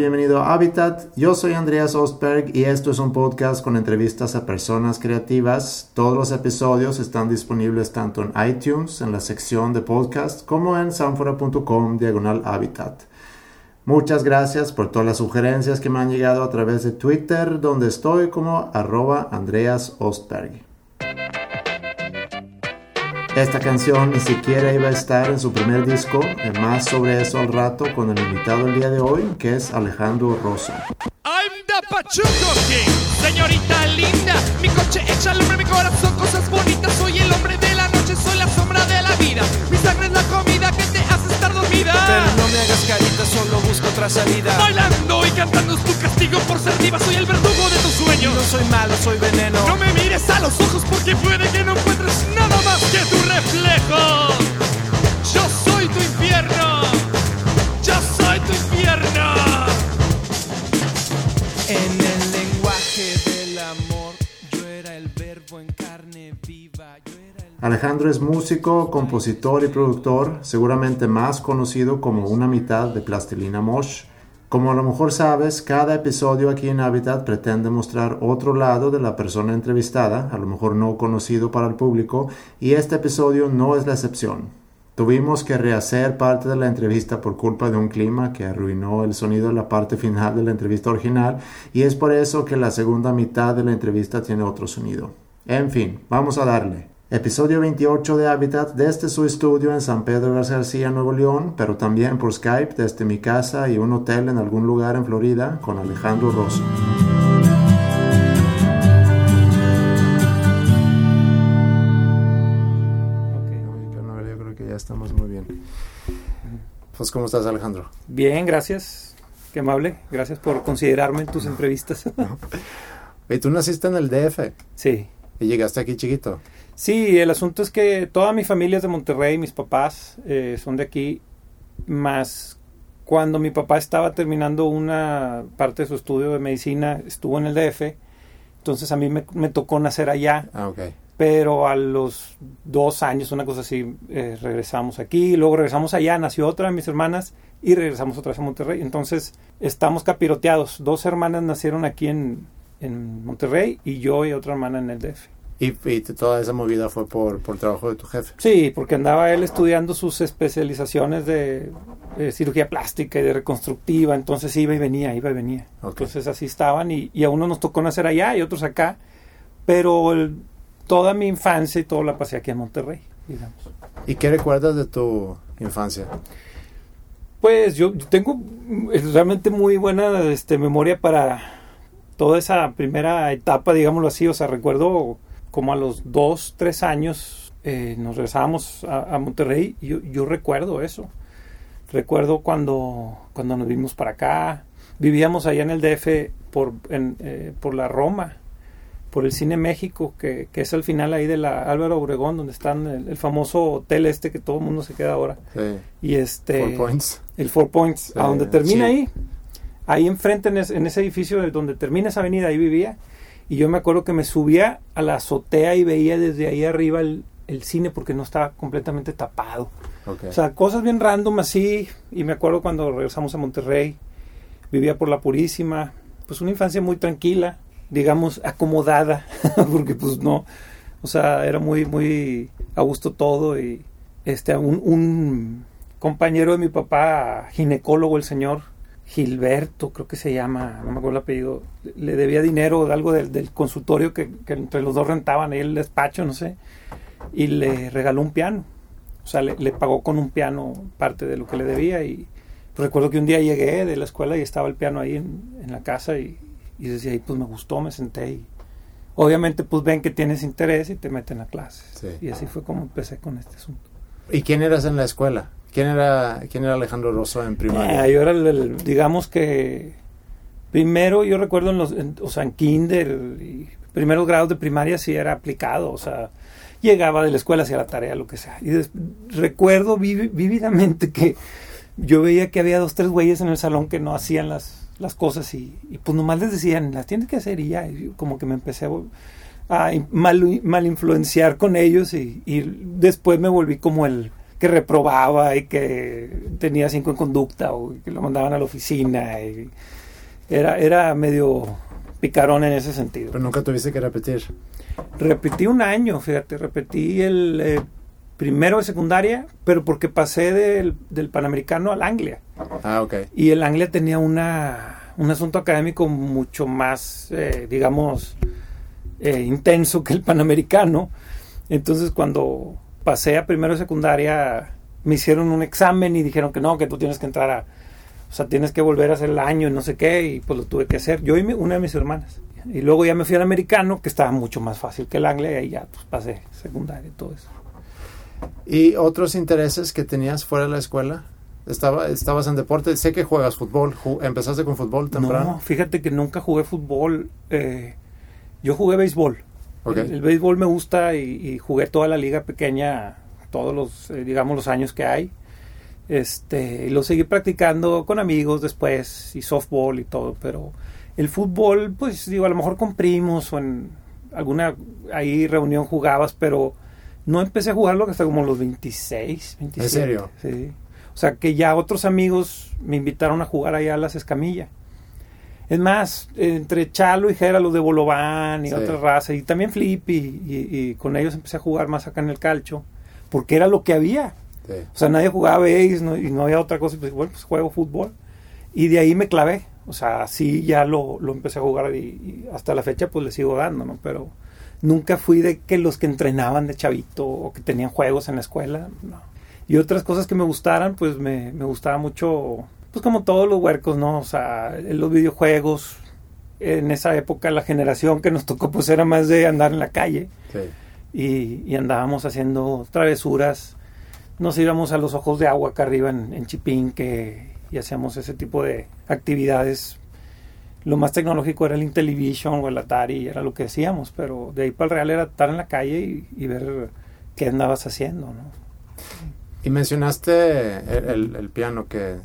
Bienvenido a Habitat. Yo soy Andreas Ostberg y esto es un podcast con entrevistas a personas creativas. Todos los episodios están disponibles tanto en iTunes, en la sección de podcast, como en sanfora.com diagonal Habitat. Muchas gracias por todas las sugerencias que me han llegado a través de Twitter, donde estoy como arroba Andreas Ostberg. Esta canción ni siquiera iba a estar en su primer disco, más sobre eso al rato con el invitado el día de hoy, que es Alejandro Rosso. I'm the Pachuco King, señorita linda. Mi coche echa al hombre, mi corazón, cosas bonitas. Soy el hombre de la noche, soy la sombra de la vida. Mi sangre es la comida no me hagas carita, solo busco otra salida. Bailando y cantando es tu castigo por ser diva. Soy el verdugo de tus sueños. No soy malo, soy veneno. No me mires a los ojos porque puede que no encuentres nada más que tu reflejo. Yo soy tu infierno. Yo soy tu infierno. En el Alejandro es músico, compositor y productor, seguramente más conocido como una mitad de Plastilina Mosh. Como a lo mejor sabes, cada episodio aquí en Habitat pretende mostrar otro lado de la persona entrevistada, a lo mejor no conocido para el público, y este episodio no es la excepción. Tuvimos que rehacer parte de la entrevista por culpa de un clima que arruinó el sonido de la parte final de la entrevista original, y es por eso que la segunda mitad de la entrevista tiene otro sonido. En fin, vamos a darle. Episodio 28 de Habitat desde su estudio en San Pedro García, Nuevo León, pero también por Skype desde mi casa y un hotel en algún lugar en Florida con Alejandro Rosso. yo creo que ya estamos muy bien. Pues, ¿cómo estás, Alejandro? Bien, gracias. Qué amable. Gracias por considerarme en tus entrevistas. ¿Y tú naciste en el DF? Sí. ¿Y llegaste aquí chiquito? Sí, el asunto es que toda mi familia es de Monterrey, mis papás eh, son de aquí, más cuando mi papá estaba terminando una parte de su estudio de medicina, estuvo en el DF, entonces a mí me, me tocó nacer allá, Ah, pero a los dos años, una cosa así, eh, regresamos aquí, luego regresamos allá, nació otra de mis hermanas y regresamos otra vez a Monterrey, entonces estamos capiroteados, dos hermanas nacieron aquí en, en Monterrey y yo y otra hermana en el DF. ¿Y, y toda esa movida fue por, por trabajo de tu jefe? Sí, porque andaba él estudiando sus especializaciones de, de cirugía plástica y de reconstructiva, entonces iba y venía, iba y venía. Entonces así estaban y, y a uno nos tocó nacer allá y otros acá, pero el- toda mi infancia y todo la pasé aquí en Monterrey, digamos. ¿Y qué recuerdas de tu infancia? Pues yo tengo realmente muy buena este, memoria para toda esa primera etapa, digámoslo así. O sea, recuerdo como a los dos, tres años eh, nos regresábamos a, a Monterrey y yo, yo recuerdo eso. Recuerdo cuando, cuando nos vimos para acá. Vivíamos allá en el DF por, en, eh, por la Roma, por el Cine México, que, que es al final ahí de la Álvaro Obregón, donde están el, el famoso hotel este que todo el mundo se queda ahora. Sí. Y este Four Points. el Four Points, a Sí, donde termina sí. ahí, ahí enfrente en, es- en ese edificio de donde termina esa avenida, ahí vivía. Y yo me acuerdo que me subía a la azotea y veía desde ahí arriba el, el cine porque no estaba completamente tapado. Ok. O sea, cosas bien random así. Y me acuerdo cuando regresamos a Monterrey, vivía por la Purísima. Pues una infancia muy tranquila, digamos, acomodada, porque pues no, o sea, era muy, muy a gusto todo. Y este, un, un compañero de mi papá, ginecólogo, el señor Gilberto, creo que se llama, no me acuerdo el apellido, le debía dinero de algo del, del consultorio que, que entre los dos rentaban ahí el despacho, no sé, y le regaló un piano. O sea, le, le pagó con un piano parte de lo que le debía y pues, recuerdo que un día llegué de la escuela y estaba el piano ahí en, en la casa y, y decía, y pues me gustó, me senté y obviamente pues ven que tienes interés y te meten a clases. Sí. Y así fue como empecé con este asunto. ¿Y quién eras en la escuela? ¿Quién era, quién era Alejandro Rosso en primaria? Ah, yo era el, el- digamos que primero yo recuerdo en los, o sea, en kinder y primeros grados de primaria sí era aplicado, o sea, llegaba de la escuela, hacía la tarea, lo que sea. Y des- recuerdo vívidamente que yo veía que había dos, tres güeyes en el salón que no hacían las, las cosas y, y pues nomás les decían, las tienes que hacer y ya, y como que me empecé a, a mal, mal influenciar con ellos y, y después me volví como el que reprobaba y que tenía cinco en conducta o que lo mandaban a la oficina. Y era, era medio picarón en ese sentido. Pero nunca tuviste que repetir. Repetí un año, fíjate, repetí el eh, primero de secundaria, pero porque pasé del, del Panamericano al Anglia. Ah, ok. Y el Anglia tenía una, un asunto académico mucho más, eh, digamos, eh, intenso que el Panamericano. Entonces cuando pasé a primero de secundaria, me hicieron un examen y dijeron que no, que tú tienes que entrar a... O sea, tienes que volver a hacer el año y no sé qué, y pues lo tuve que hacer. Yo y mi- una de mis hermanas. Y luego ya me fui al americano, que estaba mucho más fácil que el Anglia, y ya pues pasé secundaria y todo eso. ¿Y otros intereses que tenías fuera de la escuela? Estaba, estabas en deporte. Sé que juegas fútbol. Ju- ¿Empezaste con fútbol temprano? No, fíjate que nunca jugué fútbol. eh, yo jugué béisbol. El, el béisbol me gusta y, y jugué toda la liga pequeña, todos los, eh, digamos, los años que hay. Este, y lo seguí practicando con amigos después, y softball y todo, pero el fútbol, pues digo, a lo mejor con primos o en alguna ahí reunión jugabas, pero no empecé a jugarlo hasta como los 26, 27. serio? Sí. O sea, que ya otros amigos me invitaron a jugar allá a las escamillas. Es más, entre Chalo y Jera, los de Bolobán y Sí. otra raza, y también Flip, y, y- y con ellos empecé a jugar más acá en el calcho, porque era lo que había. Sí. O sea, nadie jugaba base no- y no había otra cosa, y pues bueno, pues juego fútbol. Y de ahí me clavé. O sea, sí ya lo, lo empecé a jugar y, y hasta la fecha pues le sigo dando, ¿no? Pero nunca fui de que los que entrenaban de chavito o que tenían juegos en la escuela, no. Y otras cosas que me gustaran, pues me, me gustaba mucho, pues como todos los huercos, ¿no? O sea, los videojuegos. En esa época la generación que nos tocó pues era más de andar en la calle Sí. y, y andábamos haciendo travesuras. Nos íbamos a los ojos de agua acá arriba en, en Chipinque y hacíamos ese tipo de actividades. Lo más tecnológico era el Intellivision o el Atari, era lo que decíamos, pero de ahí para el real era estar en la calle y, y ver qué andabas haciendo, ¿no? Y mencionaste el, el- el piano que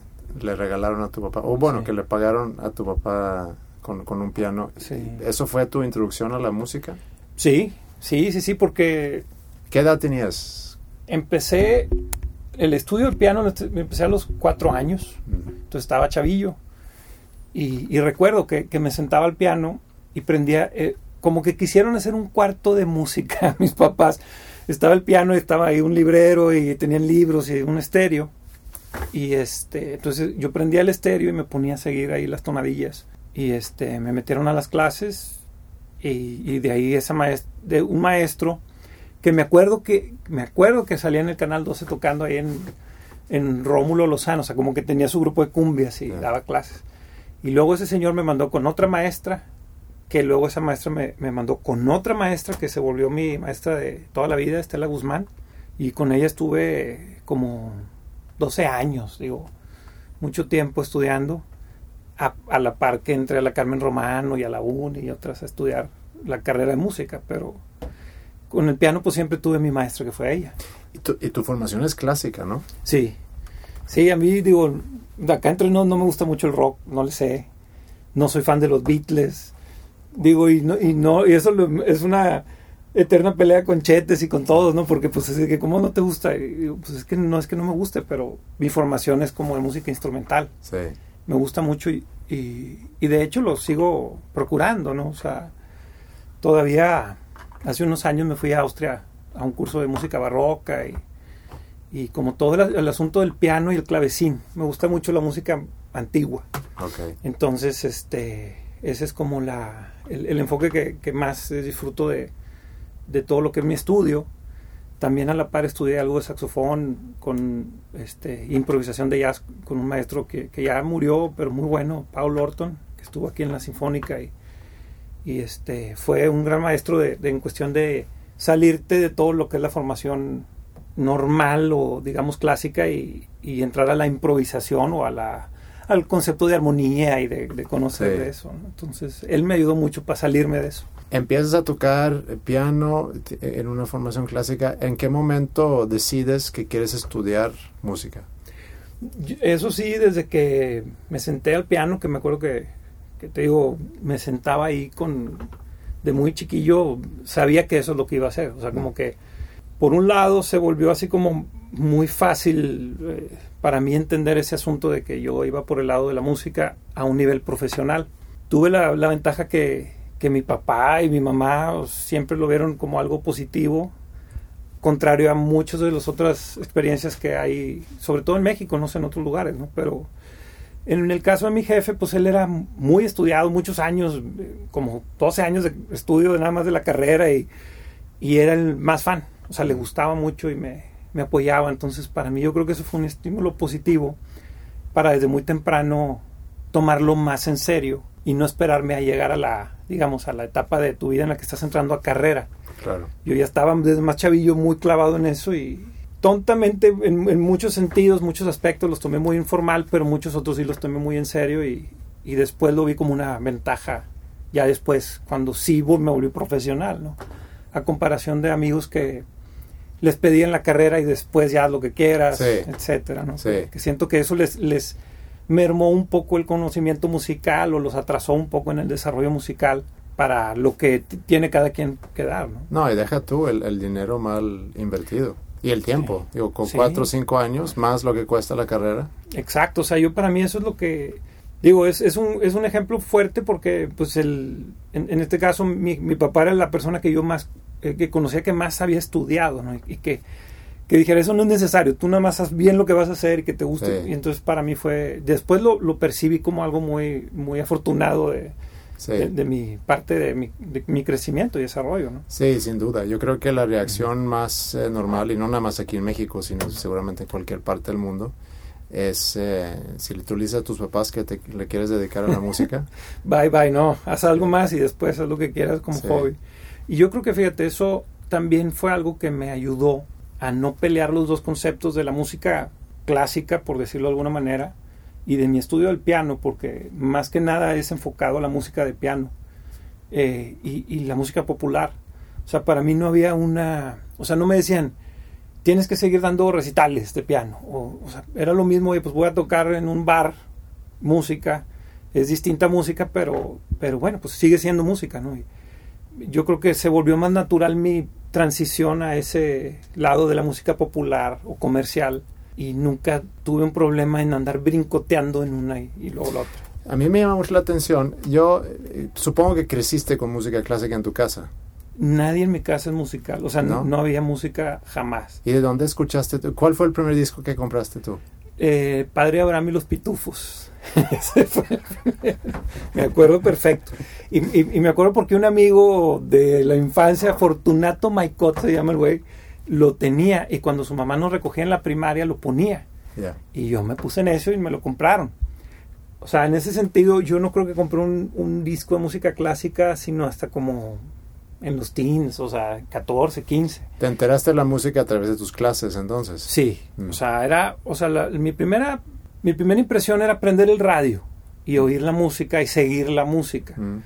le regalaron a tu papá, o bueno, Sí. que le pagaron a tu papá con, con un piano. Sí. ¿Eso fue tu introducción a la música? Sí, sí, sí, sí, porque ¿Qué edad tenías? empecé el estudio del piano, empecé a los cuatro años. Ujú. Entonces estaba chavillo. Y, y recuerdo que, que me sentaba al piano y prendía, eh, como que quisieron hacer un cuarto de música mis papás. Estaba el piano y estaba ahí un librero y tenían libros y un estéreo. Y este, entonces yo prendía el estéreo y me ponía a seguir ahí las tonadillas. Y este, me metieron a las clases y, y de ahí esa maest- de un maestro que me acuerdo que me acuerdo que salía en el canal 12 tocando ahí en, en Rómulo Lozano, o sea, como que tenía su grupo de cumbias y Ah. daba clases. Y luego ese señor me mandó con otra maestra, que luego esa maestra me, me mandó con otra maestra que se volvió mi maestra de toda la vida, Estela Guzmán, y con ella estuve como 12 años, digo, mucho tiempo estudiando, a, a la par que entré a la Carmen Romano y a la UNI y otras a estudiar la carrera de música, pero con el piano pues siempre tuve mi maestra que fue ella. Y tu, y tu formación es clásica, ¿no? Sí, sí, a mí digo, de acá entre no, no me gusta mucho el rock, no le sé, no soy fan de los Beatles, digo, y no, y no, y eso lo- es una eterna pelea con Chetes y con todos, ¿no? Porque pues es que como no te gusta, Y pues es que no es que no me guste, pero mi formación es como de música instrumental, Sí. me gusta mucho y, y, y de hecho lo sigo procurando, ¿no? O sea, todavía hace unos años me fui a Austria a un curso de música barroca y, y como todo el, el asunto del piano y el clavecín, me gusta mucho la música antigua. Ok. Entonces, este, ese es como la, el, el enfoque que, que más disfruto de, de todo lo que es mi estudio. También a la par estudié algo de saxofón con este, improvisación de jazz con un maestro que, que ya murió, pero muy bueno, Paul Orton, que estuvo aquí en la Sinfónica y, y este, fue un gran maestro de, de- en cuestión de salirte de todo lo que es la formación normal o digamos clásica y, y entrar a la improvisación o a la, al concepto de armonía y de, de conocer Sí. de eso. ¿no? Entonces, él me ayudó mucho para salirme de eso. Empiezas a tocar piano t- en una formación clásica. ¿En qué momento decides que quieres estudiar música? Eso sí, desde que me senté al piano, que me acuerdo que, que te digo, me sentaba ahí con, de muy chiquillo, sabía que eso es lo que iba a hacer. O sea, como que, por un lado, se volvió así como muy fácil eh, para mí entender ese asunto de que yo iba por el lado de la música a un nivel profesional. Tuve la, la ventaja que, que mi papá y mi mamá siempre lo vieron como algo positivo, contrario a muchas de las otras experiencias que hay, sobre todo en México, no sé, en otros lugares, ¿no? Pero en el caso de mi jefe, pues él era muy estudiado, muchos años, eh, como 12 años de estudio nada más de la carrera y, y era el más fan, o sea, le gustaba mucho y me, me apoyaba, entonces para mí yo creo que eso fue un estímulo positivo para desde muy temprano tomarlo más en serio y no esperarme a llegar a la, digamos, a la etapa de tu vida en la que estás entrando a carrera. Claro. Yo ya estaba desde más chavillo muy clavado en eso y tontamente en, en muchos sentidos, muchos aspectos los tomé muy informal, pero muchos otros sí los tomé muy en serio y, y después lo vi como una ventaja ya después, cuando sí me volví profesional, ¿no? A comparación de amigos que les pedían la carrera y después ya haz lo que quieras, Sí. etcétera, ¿no? Sí. Que siento que eso les, les mermó un poco el conocimiento musical o los atrasó un poco en el desarrollo musical para lo que tiene cada quien que dar, ¿no? No, y deja tú el, el dinero mal invertido. Y el tiempo. Digo, con Sí. cuatro o cinco años, más lo que cuesta la carrera. Exacto, o sea, yo para mí eso es lo que digo, es, es, un, es un ejemplo fuerte porque pues el, en, en este caso mi, mi papá era la persona que yo más, eh, que conocía que más había estudiado, ¿no? Y, y que, que dijera, eso no es necesario, tú nada más haz bien lo que vas a hacer y que te guste. Sí. Y entonces para mí fue, después lo, lo percibí como algo muy, muy afortunado de, Sí. de, de mi parte de mi, de mi crecimiento y desarrollo, ¿no? Sí, sin duda. Yo creo que la reacción más eh, normal, y no nada más aquí en México, sino seguramente en cualquier parte del mundo, es eh, si tú le dices a tus papás que te, le quieres dedicar a la música, Bye, bye, no, haz algo más y después haz lo que quieras como Sí. hobby. Y yo creo que, fíjate, eso también fue algo que me ayudó a no pelear los dos conceptos de la música clásica, por decirlo de alguna manera, y de mi estudio del piano, porque más que nada es enfocado a la música de piano eh, y, la música popular. O sea, para mí no había una... O sea, no me decían, tienes que seguir dando recitales de piano. O, sea, era lo mismo, oye, pues voy a tocar en un bar música, es distinta música, pero, pero bueno, pues sigue siendo música, ¿no? Yo creo que se volvió más natural mi transición a ese lado de la música popular o comercial y nunca tuve un problema en andar brincoteando en una y, y luego la otra. a mí me llama mucho la atención. Yo eh, supongo que creciste con música clásica en tu casa. Nadie en mi casa es musical, o sea, no, había música jamás. ¿Y de dónde escuchaste? tú? ¿Cuál fue el primer disco que compraste tú? Eh, Padre Abraham y los Pitufos. Ese fue el primero. me acuerdo perfecto. Y, y- y me acuerdo porque un amigo de la infancia, Fortunato Maicot se llama el güey, lo tenía y cuando su mamá nos recogía en la primaria lo ponía. Y yo me puse en eso y me lo compraron. O sea, en ese sentido yo no creo que compré un, un disco de música clásica, sino hasta como en los teens, o sea, 14, 15. ¿Te enteraste de la música a través de tus clases entonces? Sí, Mm. o sea, era, o sea, la- mi primera, mi primera impresión era prender el radio y oír la música y seguir la música Mm.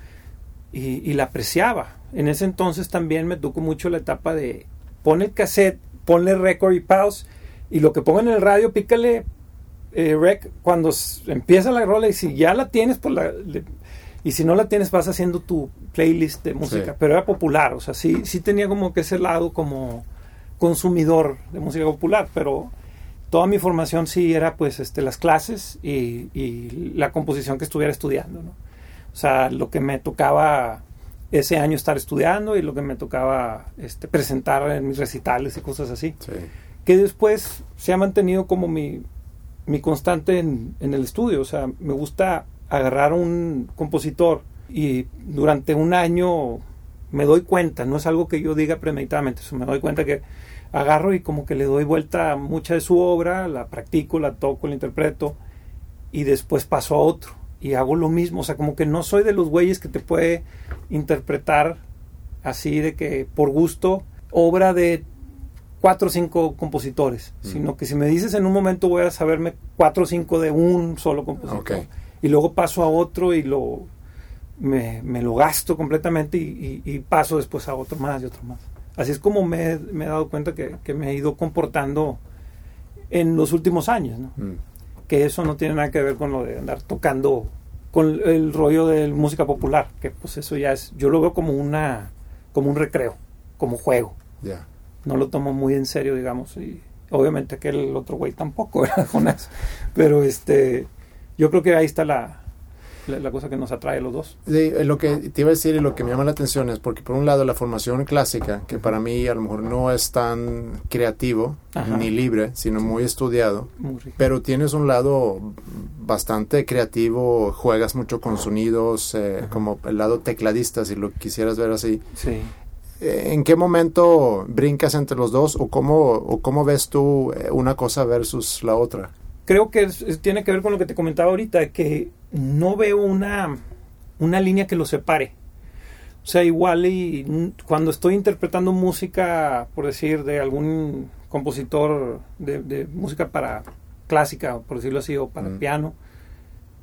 y, y la apreciaba. En ese entonces también me tocó mucho la etapa de pon el cassette, ponle record y pause y lo que pongan en el radio pícale eh, rec cuando empieza la rola y si ya la tienes pues la, le- y si no la tienes vas haciendo tu playlist de música, Sí. pero era popular, o sea, sí, sí tenía como que ese lado como consumidor de música popular, pero toda mi formación sí era pues este las clases y, y la composición que estuviera estudiando, ¿no? O sea, lo que me tocaba ese año estar estudiando y lo que me tocaba este, presentar en mis recitales y cosas así. Sí. Que después se ha mantenido como mi, mi constante en, en el estudio. O sea, me gusta agarrar un compositor y durante un año me doy cuenta, no es algo que yo diga premeditadamente, me doy cuenta que agarro y como que le doy vuelta a mucha de su obra, la practico, la toco, la interpreto y después paso a otro y hago lo mismo, o sea, como que no soy de los güeyes que te puede interpretar así de que por gusto obra de cuatro o cinco compositores, Mm. sino que si me dices en un momento voy a saberme cuatro o cinco de un solo compositor y luego paso a otro y lo me, me lo gasto completamente y, y- y paso después a otro más y otro más. Así es como me, he- me he dado cuenta que, que me he ido comportando en los últimos años, ¿no? Mm. que eso no tiene nada que ver con lo de andar tocando con el rollo de música popular, que pues eso ya es, yo lo veo como una, como un recreo, como juego, Ya. no lo tomo muy en serio, digamos, y Obviamente que el otro güey tampoco, ¿verdad, Jonás? Pero este, yo creo que ahí está la, la, la cosa que nos atrae a los dos. Sí, eh, lo que te iba a decir y lo que me llama la atención es porque por un lado la formación clásica, que para mí a lo mejor no es tan creativo Ajá. ni libre, sino muy estudiado, Muy pero tienes un lado bastante creativo, juegas mucho con sonidos, eh, como el lado tecladista, si lo quisieras ver así. Sí. Eh, ¿En qué momento brincas entre los dos o cómo, o cómo ves tú eh, una cosa versus la otra? Creo que es- es- tiene que ver con lo que te comentaba ahorita, que no veo una, una línea que lo separe. O sea, igual y cuando estoy interpretando música, por decir, de algún compositor de, de música para clásica, por decirlo así, o para Mm. piano,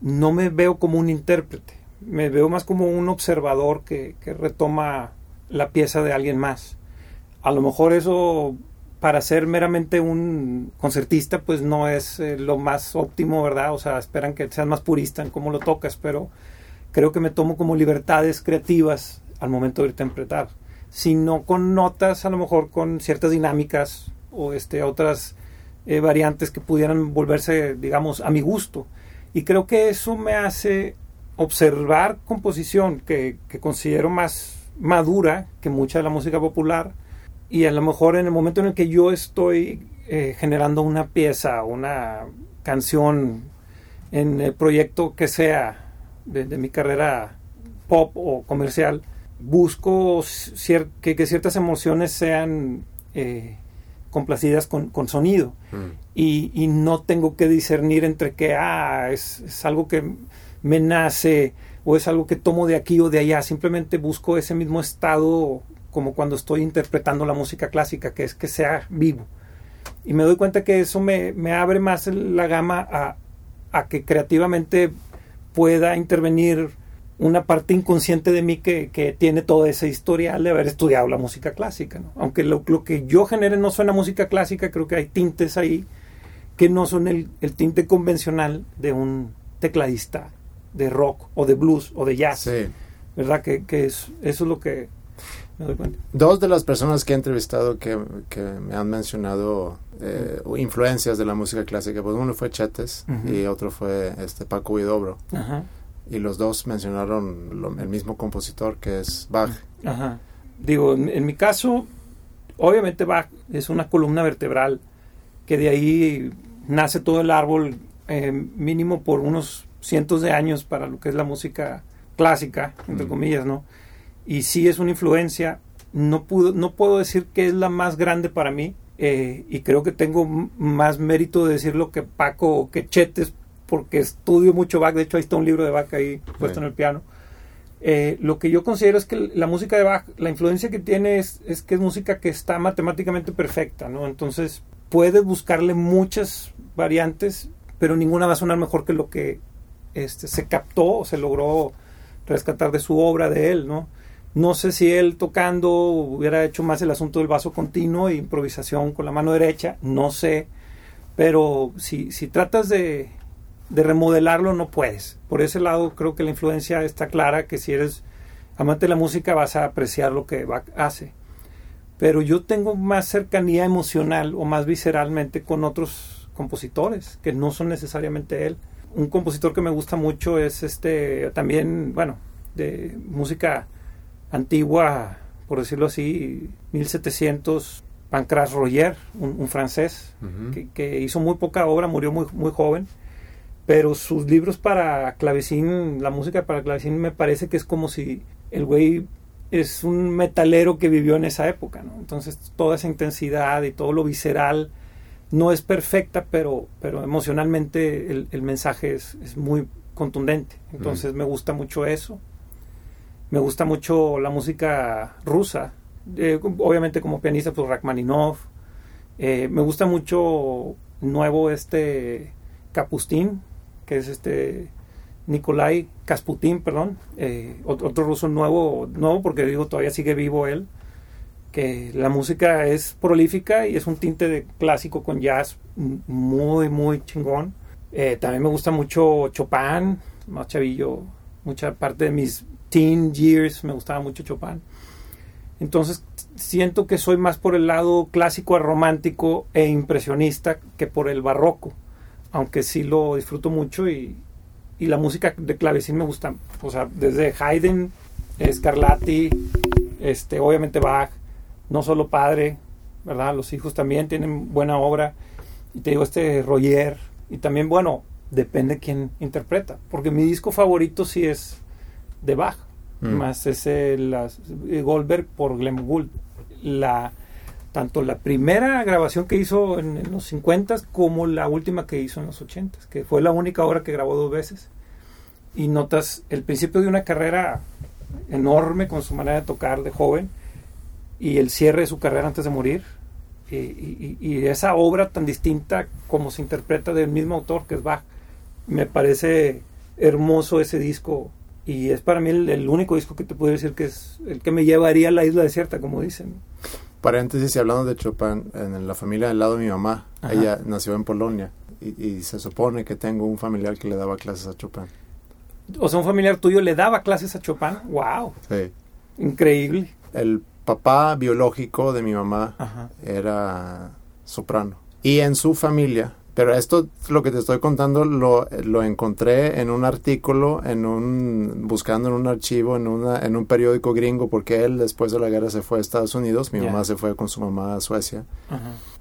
no me veo como un intérprete. Me veo más como un observador que, que retoma la pieza de alguien más. A lo mejor eso para ser meramente un concertista, pues no es eh, lo más óptimo, ¿verdad? O sea, esperan que seas más purista en cómo lo tocas, pero creo que me tomo como libertades creativas al momento de interpretar. Si no con notas, a lo mejor con ciertas dinámicas o este, otras eh, variantes que pudieran volverse, digamos, a mi gusto. Y creo que eso me hace observar composición que, que considero más madura que mucha de la música popular y a lo mejor en el momento en el que yo estoy eh, generando una pieza, una canción en el proyecto que sea de, de mi carrera pop o comercial, busco cier- que, que ciertas emociones sean eh, complacidas con, con sonido. Y, y no tengo que discernir entre que ah, es, es algo que me nace o es algo que tomo de aquí o de allá, simplemente busco ese mismo estado como cuando estoy interpretando la música clásica, que es que sea vivo. Y me doy cuenta que eso me, me abre más la gama a, a que creativamente pueda intervenir una parte inconsciente de mí que, que tiene toda esa historial de haber estudiado la música clásica. ¿no? Aunque lo, lo que yo genere no suena música clásica, creo que hay tintes ahí que no son el, el tinte convencional de un tecladista de rock o de blues o de jazz. Sí. ¿Verdad? Que, que es, eso es lo que me doy cuenta. Dos de las personas que he entrevistado que, que me han mencionado eh, influencias de la música clásica, pues uno fue Chetes y otro fue este Paco Huidobro. Y los dos mencionaron lo- el mismo compositor que es Bach. Digo, en, en mi caso, obviamente Bach es una columna vertebral que de ahí nace todo el árbol eh, mínimo por unos cientos de años para lo que es la música clásica, entre comillas, ¿no? Y sí es una influencia. No, pudo, no puedo decir que es la más grande para mí eh, y creo que tengo más mérito de decirlo que Paco o que Chetes porque estudio mucho Bach. De hecho, ahí está un libro de Bach ahí puesto en el piano. Eh, lo que yo considero es que la música de Bach, la influencia que tiene es, es que es música que está matemáticamente perfecta, ¿no? Entonces puedes buscarle muchas variantes, pero ninguna va a sonar mejor que lo que este, se captó o se logró rescatar de su obra, de él, ¿no? No sé si él tocando hubiera hecho más el asunto del vaso continuo e improvisación con la mano derecha, no sé, pero si, si tratas de, de remodelarlo no puedes. Por ese lado creo que la influencia está clara que si eres amante de la música vas a apreciar lo que Bach hace. Pero yo tengo más cercanía emocional o más visceralmente con otros compositores que no son necesariamente él. Un compositor que me gusta mucho es este también, bueno, de música antigua, por decirlo así, 1700, Pancras Roger, un, un francés que, que hizo muy poca obra, murió muy, muy joven, pero sus libros para clavecín, la música para clavecín me parece que es como si el güey es un metalero que vivió en esa época, ¿no? Entonces toda esa intensidad y todo lo visceral no es perfecta, pero, pero emocionalmente el, el mensaje es, es muy contundente. Entonces me gusta mucho eso. Me gusta mucho la música rusa. Eh, obviamente como pianista, pues Rachmaninoff. Eh, me gusta mucho nuevo este Kapustin, que es este Nikolai Kasputin, perdón. Eh, otro, otro ruso nuevo, nuevo porque digo todavía sigue vivo él. Que la música es prolífica y es un tinte de clásico con jazz muy, muy chingón. Eh, también me gusta mucho Chopin, más chavillo, mucha parte de mis teen years me gustaba mucho Chopin. Entonces, siento que soy más por el lado clásico, romántico e impresionista que por el barroco, aunque sí lo disfruto mucho y, y la música de clavecín me gusta, o sea, desde Haydn, Scarlatti, este, obviamente Bach, no solo padre, ¿verdad? Los hijos también tienen buena obra, y te digo, este Roger, y también, bueno, depende quién interpreta, porque mi disco favorito sí es de Bach, Mm. más ese las, eh, Goldberg por Glenn Gould. La, tanto la primera grabación que hizo en, en los 50 como la última que hizo en los 80 que fue la única obra que grabó dos veces. Y notas el principio de una carrera enorme con su manera de tocar de joven y el cierre de su carrera antes de morir. Y, y- y esa obra tan distinta como se interpreta del mismo autor que es Bach. Me parece hermoso ese disco y es para mí el, el único disco que te puedo decir que es el que me llevaría a la isla desierta, como dicen. Paréntesis, y hablando de Chopin, en la familia del lado de mi mamá, Ajá. ella nació en Polonia y, y se supone que tengo un familiar que le daba clases a Chopin. O sea, un familiar tuyo le daba clases a Chopin. ¡Wow! Sí. Increíble. El papá biológico de mi mamá Ajá. era soprano. Y en su familia, pero esto lo que te estoy contando lo, lo encontré en un artículo, en un buscando en un archivo, en una en un periódico gringo, porque él después de la guerra se fue a Estados Unidos, mi mamá se fue con su mamá a Suecia.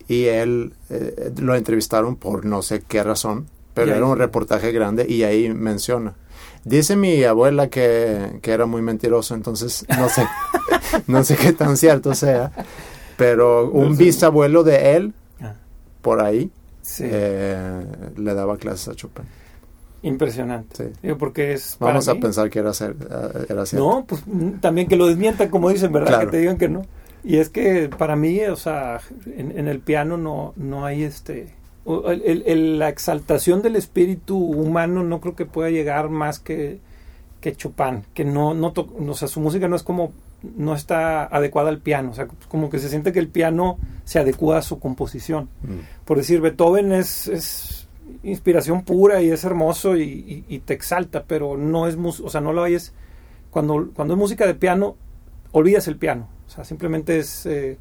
Y él eh, lo entrevistaron por no sé qué razón, pero era un reportaje grande y ahí menciona. Dice mi abuela que, que era muy mentiroso, entonces no sé, no sé qué tan cierto sea, pero un bisabuelo de él, Ah, por ahí, Sí. eh, le daba clases a Chopin. Impresionante. Sí. Digo, porque es. Vamos a mí- pensar que era, cer- eh, era cierto. No, pues mm, también que lo desmientan, como dicen, ¿verdad? Claro. Que te digan que no. Y es que para mí, o sea, en, en el piano no, no hay este. el- el- la exaltación del espíritu humano no creo que pueda llegar más que, que Chopin. Que no, no, to- o sea, su música no es como. No está adecuada al piano. O sea, como que se siente que el piano se adecua a su composición Mm. por decir, Beethoven es, es inspiración pura y es hermoso y, y- y te exalta, pero no es o sea, no lo oyes. Cuando, cuando es música de piano, olvidas el piano. O sea, simplemente es. eh,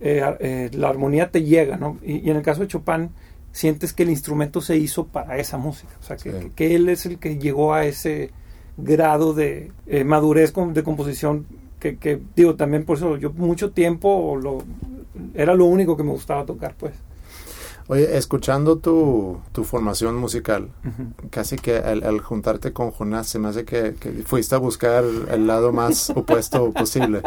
eh, eh, la armonía te llega, ¿no? Y, y en el caso de Chopin, sientes que el instrumento se hizo para esa música. O sea, que, Sí. que- que él es el que llegó a ese grado de eh, madurez de composición que, que, digo, también por eso yo mucho tiempo lo, era lo único que me gustaba tocar, pues. Oye, escuchando tu, tu formación musical, casi que al, al juntarte con Jonás, se me hace que, que fuiste a buscar el lado más opuesto posible.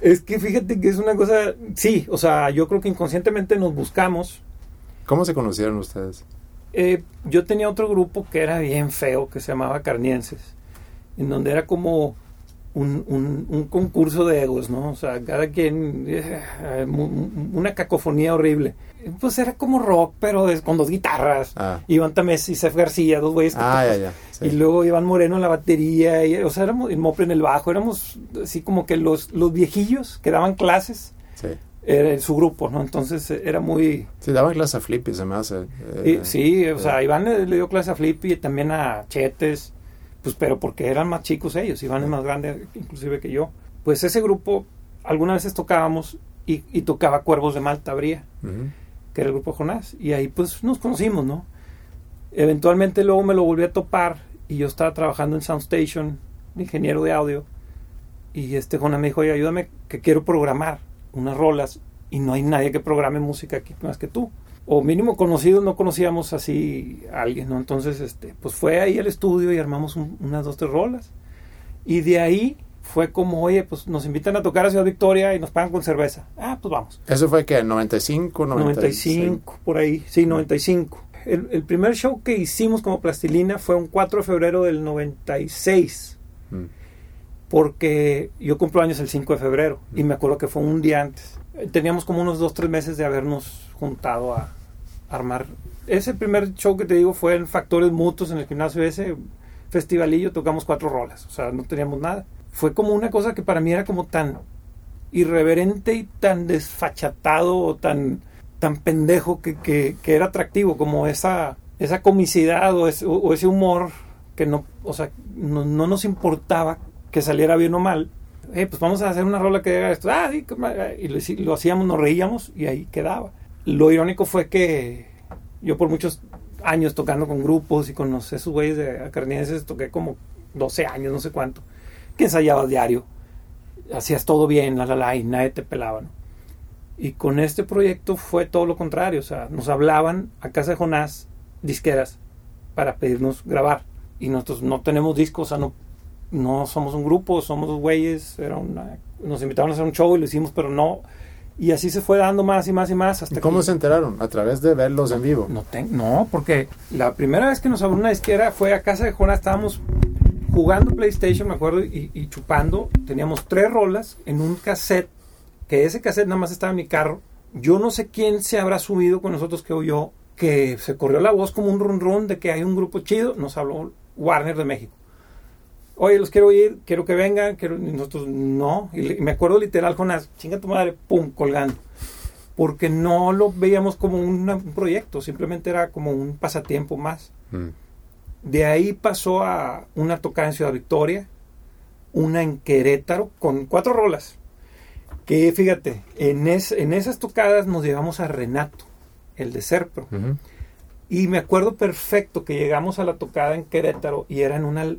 Es que fíjate que es una cosa, sí, o sea, yo creo que inconscientemente nos buscamos. ¿Cómo se conocieron ustedes? Eh, yo tenía otro grupo que era bien feo, que se llamaba Carnienses, en donde era como un, un- un concurso de egos, ¿no? O sea, cada quien, eh, una cacofonía horrible. Pues era como rock, pero con dos guitarras. Ah, Iván Tamés y Sef García, dos güeyes ah ya, ya. sí. Y luego Iván Moreno en la batería, y, o sea, éramos y Mopre en el bajo, éramos así como que los, los viejillos que daban clases, Sí. era su grupo, ¿no? Entonces eh, era muy... Sí, daban clase a Flippy, se me hace. y- eh, sí, o eh, sea, Iván le, le dio clase a Flippy y también a Chetes, pues pero porque eran más chicos ellos, Iván es más grande inclusive que yo. Pues ese grupo, algunas veces tocábamos y, y tocaba Cuervos de Malta, ujú. que era el grupo Jonás, y ahí pues nos conocimos, ¿no? Eventualmente luego me lo volví a topar y yo estaba trabajando en Soundstation, ingeniero de audio, y este Jonás me dijo, oye, ayúdame que quiero programar unas rolas y no hay nadie que programe música aquí más que tú. O mínimo conocidos, no conocíamos así a alguien, ¿no? Entonces, este, pues fue ahí al estudio y armamos un- unas dos, tres rolas. Y de ahí fue como, oye, pues nos invitan a tocar a Ciudad Victoria y nos pagan con cerveza. Ah, pues vamos. Eso fue que 95, 96. 95, por ahí, sí, 95. El, el primer show que hicimos como plastilina fue un 4 de febrero del 96, Mm. porque yo cumplo años el 5 de febrero y me acuerdo que fue un día antes. Teníamos como unos 2, 3 meses de habernos juntado a armar. Ese primer show que te digo fue en Factores Mutuos en el gimnasio ese festivalillo, tocamos cuatro rolas, o sea, no teníamos nada. Fue como una cosa que para mí era como tan irreverente y tan desfachatado o tan, tan pendejo que, que- que era atractivo, como esa, esa comicidad o o ese humor que no, o sea, no, no nos importaba que saliera bien o mal. Eh, pues vamos a hacer una rola que haga esto. Ah, sí, y lo, lo hacíamos, nos reíamos y ahí quedaba. Lo irónico fue que yo por muchos años tocando con grupos y con esos güeyes de acarnienses toqué como 12 años, no sé cuánto, que ensayabas diario, hacías todo bien, la la la, y nadie te pelaba, ¿no? Y con este proyecto fue todo lo contrario, o sea, nos hablaban a casa de Jonás disqueras para pedirnos grabar y nosotros no tenemos discos, o sea, no, no somos un grupo, somos dos güeyes, era una, nos invitaron a hacer un show y lo hicimos, pero no, y así se fue dando más y más y más hasta ¿Y cómo que- se enteraron? A través de verlos en vivo. no, ten- no, porque la primera vez que nos abrió una disquera fue a casa de Jonás, estábamos jugando PlayStation, me acuerdo, y, y chupando. Teníamos tres rolas en un cassette, que ese cassette nada más estaba en mi carro. Yo no sé quién se habrá subido con nosotros que oyó, que se corrió la voz como un run run de que hay un grupo chido. Nos habló Warner de México. Oye, los quiero oír, quiero que vengan, quiero... y nosotros no. Y, me acuerdo literal, Jonás, chinga tu madre, pum, colgando porque no lo veíamos como una- un proyecto, simplemente era como un pasatiempo más. Mm. De ahí pasó a una tocada en Ciudad Victoria, una en Querétaro, con cuatro rolas. Que fíjate, en, es- en esas tocadas nos llevamos a Renato, el de Serpro. Ujú. Y me acuerdo perfecto que llegamos a la tocada en Querétaro y era en una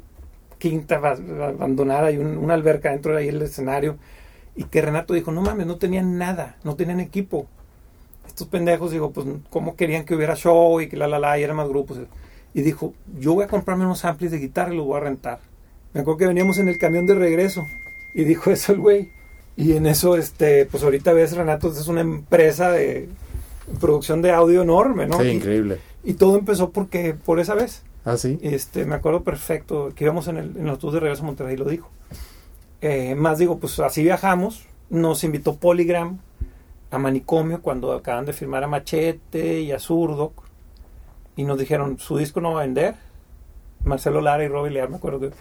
quinta abandonada y un- una alberca dentro de ahí el escenario. Y que Renato dijo, no mames, no tenían nada, no tenían equipo. Estos pendejos, digo, pues, ¿cómo querían que hubiera show y que la la la y eran más grupos? Y dijo, yo voy a comprarme unos amplis de guitarra y los voy a rentar. Me acuerdo que veníamos en el camión de regreso y dijo eso el güey. Y en eso, este, pues ahorita ves, Renato, es una empresa de producción de audio enorme, ¿no? Sí, Y- increíble. y todo empezó porque por esa vez. Ah, sí. Este, me acuerdo perfecto que íbamos en, el, en los de regreso a Monterrey, lo dijo. Eh, más digo, pues así viajamos. Nos invitó Polygram a Manicomio cuando acaban de firmar a Machete y a Zurdo. Y nos dijeron, su disco no va a vender. Marcelo Lara y Robbie Lear, me acuerdo que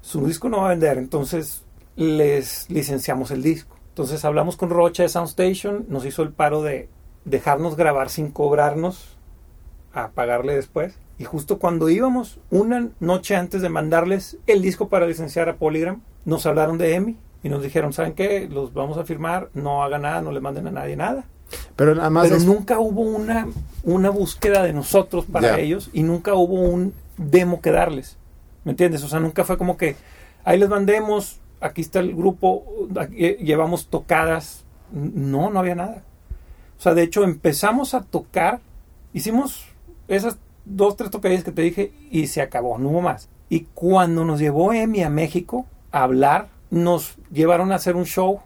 su disco no va a vender. Entonces les licenciamos el disco. Entonces hablamos con Rocha de Soundstation, nos hizo el paro de dejarnos grabar sin cobrarnos a pagarle después. Y justo cuando íbamos, una noche antes de mandarles el disco para licenciar a Polygram, nos hablaron de EMI y nos dijeron, ¿saben qué? Los vamos a firmar, no hagan nada, no le manden a nadie nada. Pero nada más Pero es- nunca hubo una, una búsqueda de nosotros para ellos y nunca hubo un demo que darles. ¿Me entiendes? O sea, nunca fue como que ahí les mandemos, aquí está el grupo, aquí, eh, llevamos tocadas. No, no había nada. O sea, de hecho empezamos a tocar, hicimos esas dos, tres tocadillas que te dije y se acabó, no hubo más. Y cuando nos llevó Emi a México a hablar, nos llevaron a hacer un show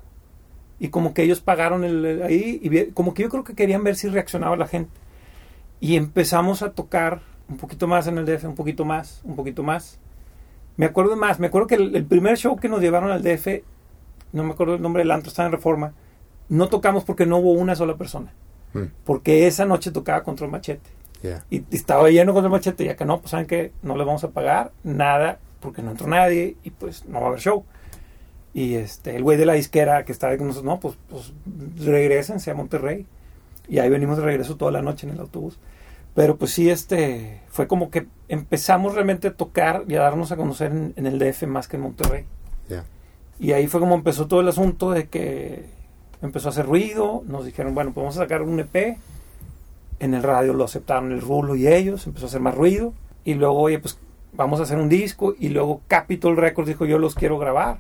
y como que ellos pagaron el, el- ahí y como que yo creo que querían ver si reaccionaba la gente. Y empezamos a tocar un poquito más en el DF, un poquito más, un poquito más. Me acuerdo de más, me acuerdo que el, el primer show que nos llevaron al DF, no me acuerdo el nombre del antro, estaba en Reforma, no tocamos porque no hubo una sola persona. Mm, Porque esa noche tocaba contra el machete. Y, y estaba lleno contra el machete, ya que no, pues saben que no le vamos a pagar nada, porque no entró nadie y pues no va a haber show. Y este, el güey de la disquera que estaba con nosotros, no, pues, pues regresense a Monterrey. Y ahí venimos de regreso toda la noche en el autobús. Pero pues sí, este, fue como que empezamos realmente a tocar y a darnos a conocer en, en el DF más que en Monterrey. Y ahí fue como empezó todo el asunto de que empezó a hacer ruido, nos dijeron, bueno, pues vamos a sacar un EP. En el radio lo aceptaron el Rulo y ellos, empezó a hacer más ruido. Y luego, oye, pues vamos a hacer un disco. Y luego Capitol Records dijo, yo los quiero grabar.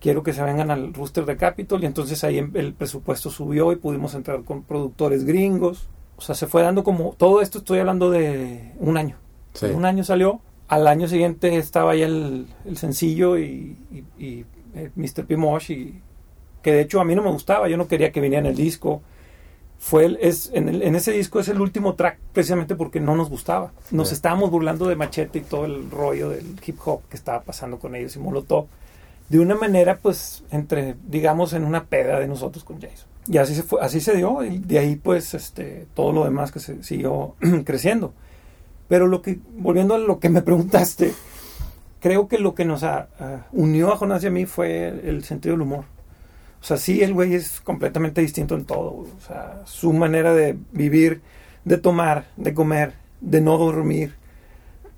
Quiero que se vengan al rooster de Capitol. Y entonces ahí em- el presupuesto subió y pudimos entrar con productores gringos. O sea, se fue dando como, todo esto estoy hablando de un año. Sí. Un año salió. Al año siguiente estaba ya el, el sencillo y, y, y, eh, Mr. P. Mosh y que de hecho a mí no me gustaba, yo no quería que viniera en el disco. Fue el- es, en, el- en ese disco es el último track precisamente porque no nos gustaba. Nos estábamos burlando de Machete y todo el rollo del hip hop que estaba pasando con ellos y Molotov. De una manera, pues, entre, digamos, en una peda de nosotros con Jason. Y así se fue, así se dio, y de ahí, pues, este, todo lo demás que se siguió creciendo. Pero lo que, volviendo a lo que me preguntaste, creo que lo que nos a- a- unió a Jonás y a mí fue el sentido del humor. O sea, sí, el güey es completamente distinto en todo. O sea, su manera de vivir, de tomar, de comer, de no dormir,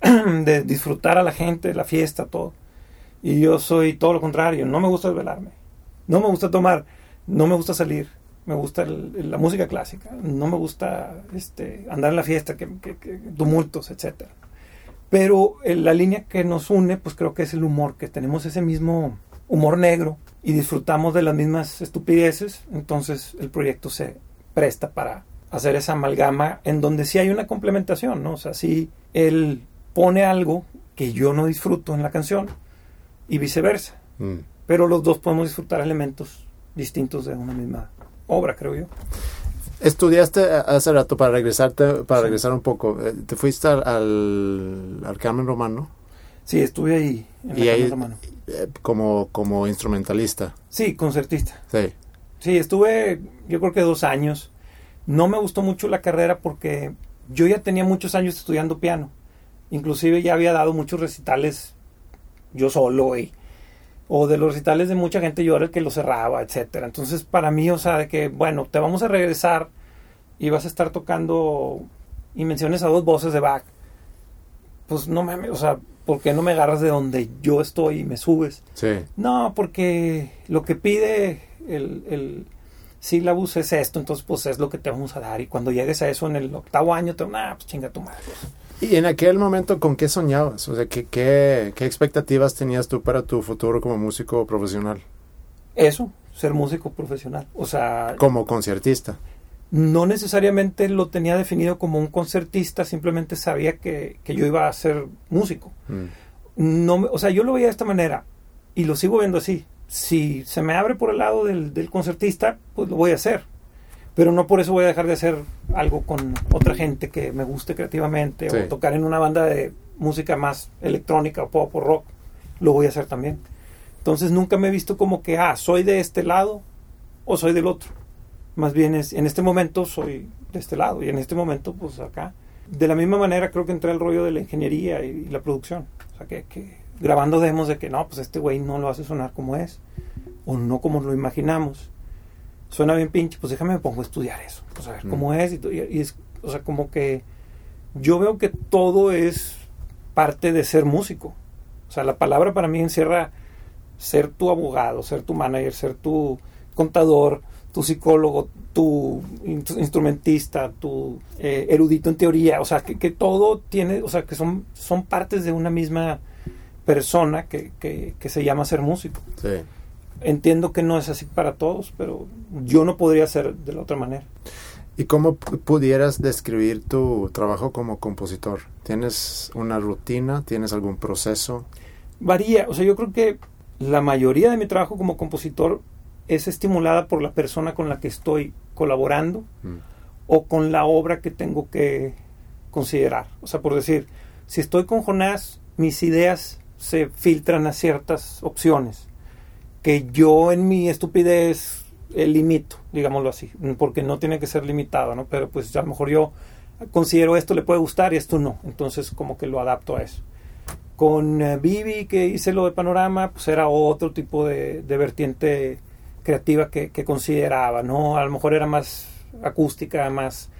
de disfrutar a la gente, la fiesta, todo. Y yo soy todo lo contrario, no me gusta desvelarme, no me gusta tomar, no me gusta salir, me gusta el- la música clásica, no me gusta este, andar en la fiesta, que, que- que- tumultos, etcétera. Pero eh, la línea que nos une, pues creo que es el humor, que tenemos ese mismo humor negro y disfrutamos de las mismas estupideces, entonces el proyecto se presta para hacer esa amalgama en donde sí hay una complementación, ¿no? O sea, sí él pone algo que yo no disfruto en la canción y viceversa, Mm. pero los dos podemos disfrutar elementos distintos de una misma obra, creo yo. Estudiaste hace rato para regresarte, para Sí. regresar un poco. eh, Te fuiste al, al, al Carmen Romano Sí, estuve ahí en y ahí Romano. eh, como, como instrumentalista. Sí, concertista. Sí. Sí, estuve yo creo que dos años. No me gustó mucho la carrera porque yo ya tenía muchos años estudiando piano. Inclusive ya había dado muchos recitales yo solo y o de los recitales de mucha gente yo era el que lo cerraba, etcétera. Entonces para mí, o sea, de que bueno, te vamos a regresar y vas a estar tocando y menciones a dos voces de Bach. Pues no mames, o sea, ¿por qué no me agarras de donde yo estoy y me subes? Sí. No, porque lo que pide el, el sílabus es esto, entonces pues es lo que te vamos a dar. Y cuando llegues a eso en el octavo año, te nah, pues chinga tu madre. Y en aquel momento, ¿con qué soñabas? O sea, ¿qué, qué, qué expectativas tenías tú para tu futuro como músico profesional? Eso, ser músico profesional. O sea, Como conciertista. No necesariamente lo tenía definido como un concertista, simplemente sabía que, que yo iba a ser músico. Mm. No, o sea, yo lo veía de esta manera y lo sigo viendo así. Si se me abre por el lado del, del concertista, pues lo voy a hacer. Pero no por eso voy a dejar de hacer algo con otra gente que me guste creativamente Sí. o tocar en una banda de música más electrónica o pop o rock. Lo voy a hacer también. Entonces nunca me he visto como que, ah, soy de este lado o soy del otro. Más bien es, en este momento soy de este lado y en este momento pues acá. De la misma manera creo que entré al rollo de la ingeniería y, la producción. O sea, que, que grabando demos de que no, pues este güey no lo hace sonar como es o no como lo imaginamos. Suena bien pinche, pues déjame me pongo a estudiar eso, pues a ver Mm. cómo es y es, o sea, como que yo veo que todo es parte de ser músico. O sea, la palabra para mí encierra ser tu abogado, ser tu manager, ser tu contador, tu psicólogo, tu in- instrumentista, tu eh, erudito en teoría, o sea, que, que todo tiene, o sea, que son, son partes de una misma persona que, que, que se llama ser músico. Sí. Entiendo que no es así para todos, pero yo no podría ser de la otra manera. ¿Y cómo pu- pudieras describir tu trabajo como compositor? ¿Tienes una rutina? ¿Tienes algún proceso? Varía, o sea, yo creo que la mayoría de mi trabajo como compositor es estimulada por la persona con la que estoy colaborando o con la obra que tengo que considerar. O sea, por decir, si estoy con Jonás, mis ideas se filtran a ciertas opciones que yo en mi estupidez eh, limito, digámoslo así, porque no tiene que ser limitado, ¿no? Pero pues a lo mejor yo considero esto le puede gustar y esto no, entonces como que lo adapto a eso. Con eh, Vivi, que hice lo de Panorama, pues era otro tipo de vertiente creativa que, que consideraba, ¿no? A lo mejor era más acústica, más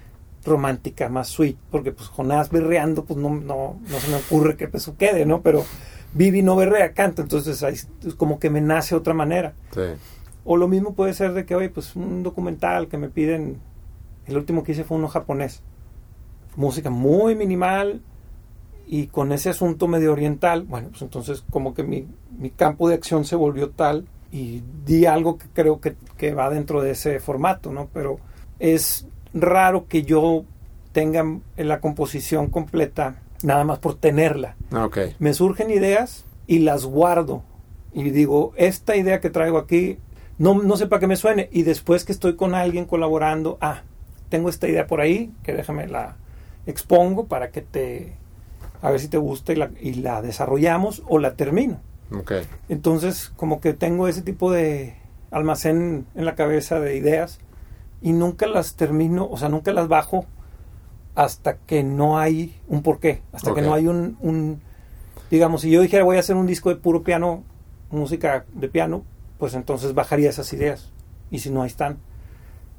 romántica, más sweet, porque pues Jonás berreando, pues no, no, no se me ocurre que eso quede, ¿no? Pero Vivi no berrea, canta, entonces ahí es como que me nace otra manera. Sí. O lo mismo puede ser de que, oye, pues un documental que me piden, el último que hice fue uno japonés, música muy minimal y con ese asunto medio oriental, bueno, pues entonces como que mi, mi campo de acción se volvió tal y di algo que creo que, que va dentro de ese formato, ¿no? Pero es raro que yo tenga la composición completa nada más por tenerla Ah, me surgen ideas y las guardo. Y digo, esta idea que traigo aquí, no, no sé para qué me suene. Y después que estoy con alguien colaborando, ah, tengo esta idea por ahí, que déjame la expongo para que te, a ver si te gusta y la, y la desarrollamos o la termino. Ok. Entonces, como que tengo ese tipo de almacén en la cabeza de ideas y nunca las termino, o sea, nunca las bajo hasta que no hay un porqué, hasta que no hay un, un- digamos, si yo dijera voy a hacer un disco de puro piano, música de piano, pues entonces bajaría esas ideas. Y si no, ahí están.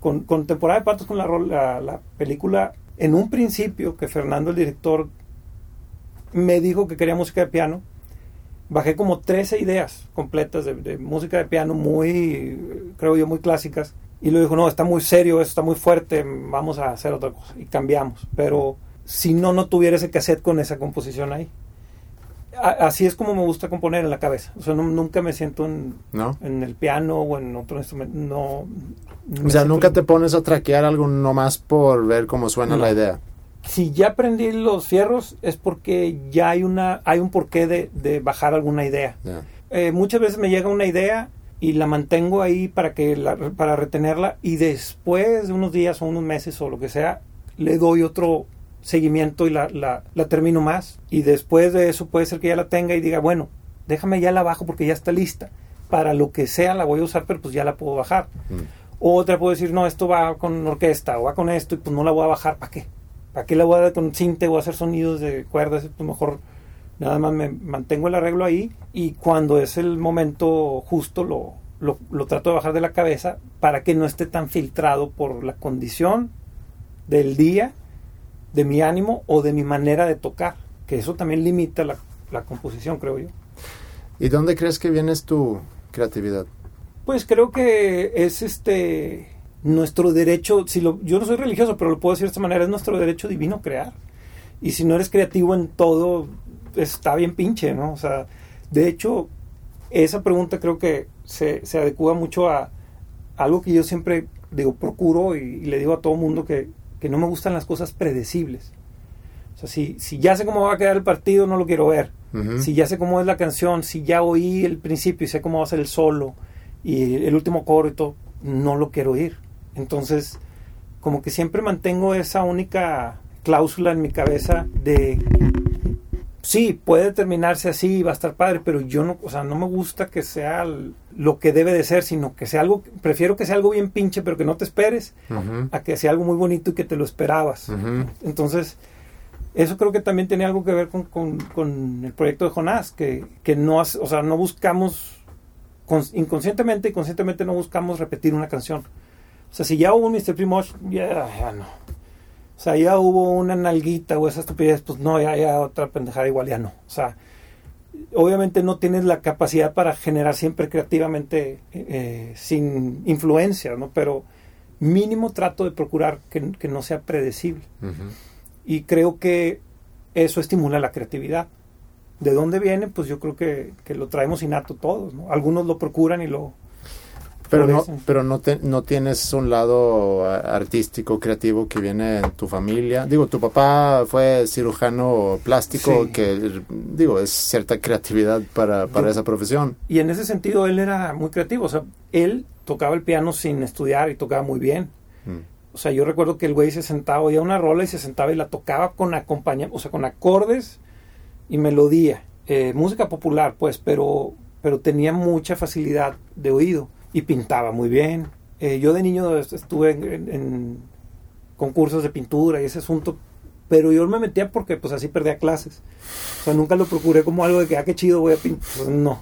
Con, con temporada de patos, con la, rol- la, la película, en un principio que Fernando, el director, me dijo que quería música de piano, bajé como 13 ideas completas de, de música de piano muy, creo yo, muy clásicas. Y luego dijo, no, está muy serio, esto está muy fuerte, vamos a hacer otra cosa. Y cambiamos. Pero si no, no tuviera ese cassette con esa composición ahí. A- así es como me gusta componer en la cabeza. O sea, no- nunca me siento en, ¿No? en el piano o en otro instrumento. No. O sea, nunca te pones a traquear algo nomás por ver cómo suena No. la idea. Si ya aprendí los fierros es porque ya hay una hay un porqué de, de bajar alguna idea. Eh, muchas veces me llega una idea y la mantengo ahí para que la- para retenerla y después de unos días o unos meses o lo que sea le doy otro seguimiento y la, la, la termino más. Y después de eso puede ser que ya la tenga y diga bueno déjame ya la bajo porque ya está lista. Para lo que sea la voy a usar pero pues ya la puedo bajar Mm. otra puedo decir no esto va con orquesta o va con esto y pues no la voy a bajar para qué para qué la voy a dar con cinte o hacer sonidos de cuerdas pues mejor nada más me mantengo el arreglo ahí y cuando es el momento justo lo, lo, lo trato de bajar de la cabeza para que no esté tan filtrado por la condición del día, de mi ánimo o de mi manera de tocar, que eso también limita la, la composición, creo yo. ¿Y dónde crees que viene tu creatividad? Pues creo que es este nuestro derecho, si lo, yo no soy religioso, pero lo puedo decir de esta manera, es nuestro derecho divino crear. Y si no eres creativo en todo, está bien pinche, ¿no? O sea, de hecho, esa pregunta creo que se, se adecua mucho a algo que yo siempre digo, procuro y, y le digo a todo mundo que, que no me gustan las cosas predecibles. O sea, si, si ya sé cómo va a quedar el partido, no lo quiero ver. Si ya sé cómo es la canción, si ya oí el principio y sé cómo va a ser el solo y el último coro y todo, no lo quiero oír. Entonces, como que siempre mantengo esa única cláusula en mi cabeza de sí, puede terminarse así, va a estar padre, pero yo no, o sea, no me gusta que sea lo que debe de ser, sino que sea algo, prefiero que sea algo bien pinche, pero que no te esperes, a que sea algo muy bonito y que te lo esperabas. Entonces, eso creo que también tiene algo que ver con, con- con el proyecto de Jonás, que, que no, o sea, no buscamos, cons- inconscientemente y conscientemente no buscamos repetir una canción. O sea, si ya hubo un Mr. Primosh, ya, ya no. O sea, ya hubo una nalguita o esa estupidez, pues no, ya, ya otra pendejada igual ya no. O sea, obviamente no tienes la capacidad para generar siempre creativamente eh, sin influencia, ¿no? Pero mínimo trato de procurar que, que no sea predecible. Y creo que eso estimula la creatividad. ¿De dónde viene? Pues yo creo que, que lo traemos innato todos, ¿no? Algunos lo procuran y lo... Pero no, pero no, te- no tienes un lado artístico, creativo que viene en tu familia. Digo, tu papá fue cirujano plástico, Sí. que digo, es cierta creatividad para, para Yo- esa profesión. Y en ese sentido él era muy creativo. O sea, él tocaba el piano sin estudiar y tocaba muy bien. Mm. O sea, yo recuerdo que el güey se sentaba, oía una rola y se sentaba y la tocaba con acompañamiento, o sea, con acordes y melodía. Eh, música popular, pues, pero, pero tenía mucha facilidad de oído y pintaba muy bien. Eh, yo de niño est- estuve en, en- en concursos de pintura y ese asunto, pero yo me metía porque pues así perdía clases. O sea, nunca lo procuré como algo de que, ah, qué chido voy a pintar. Pues no.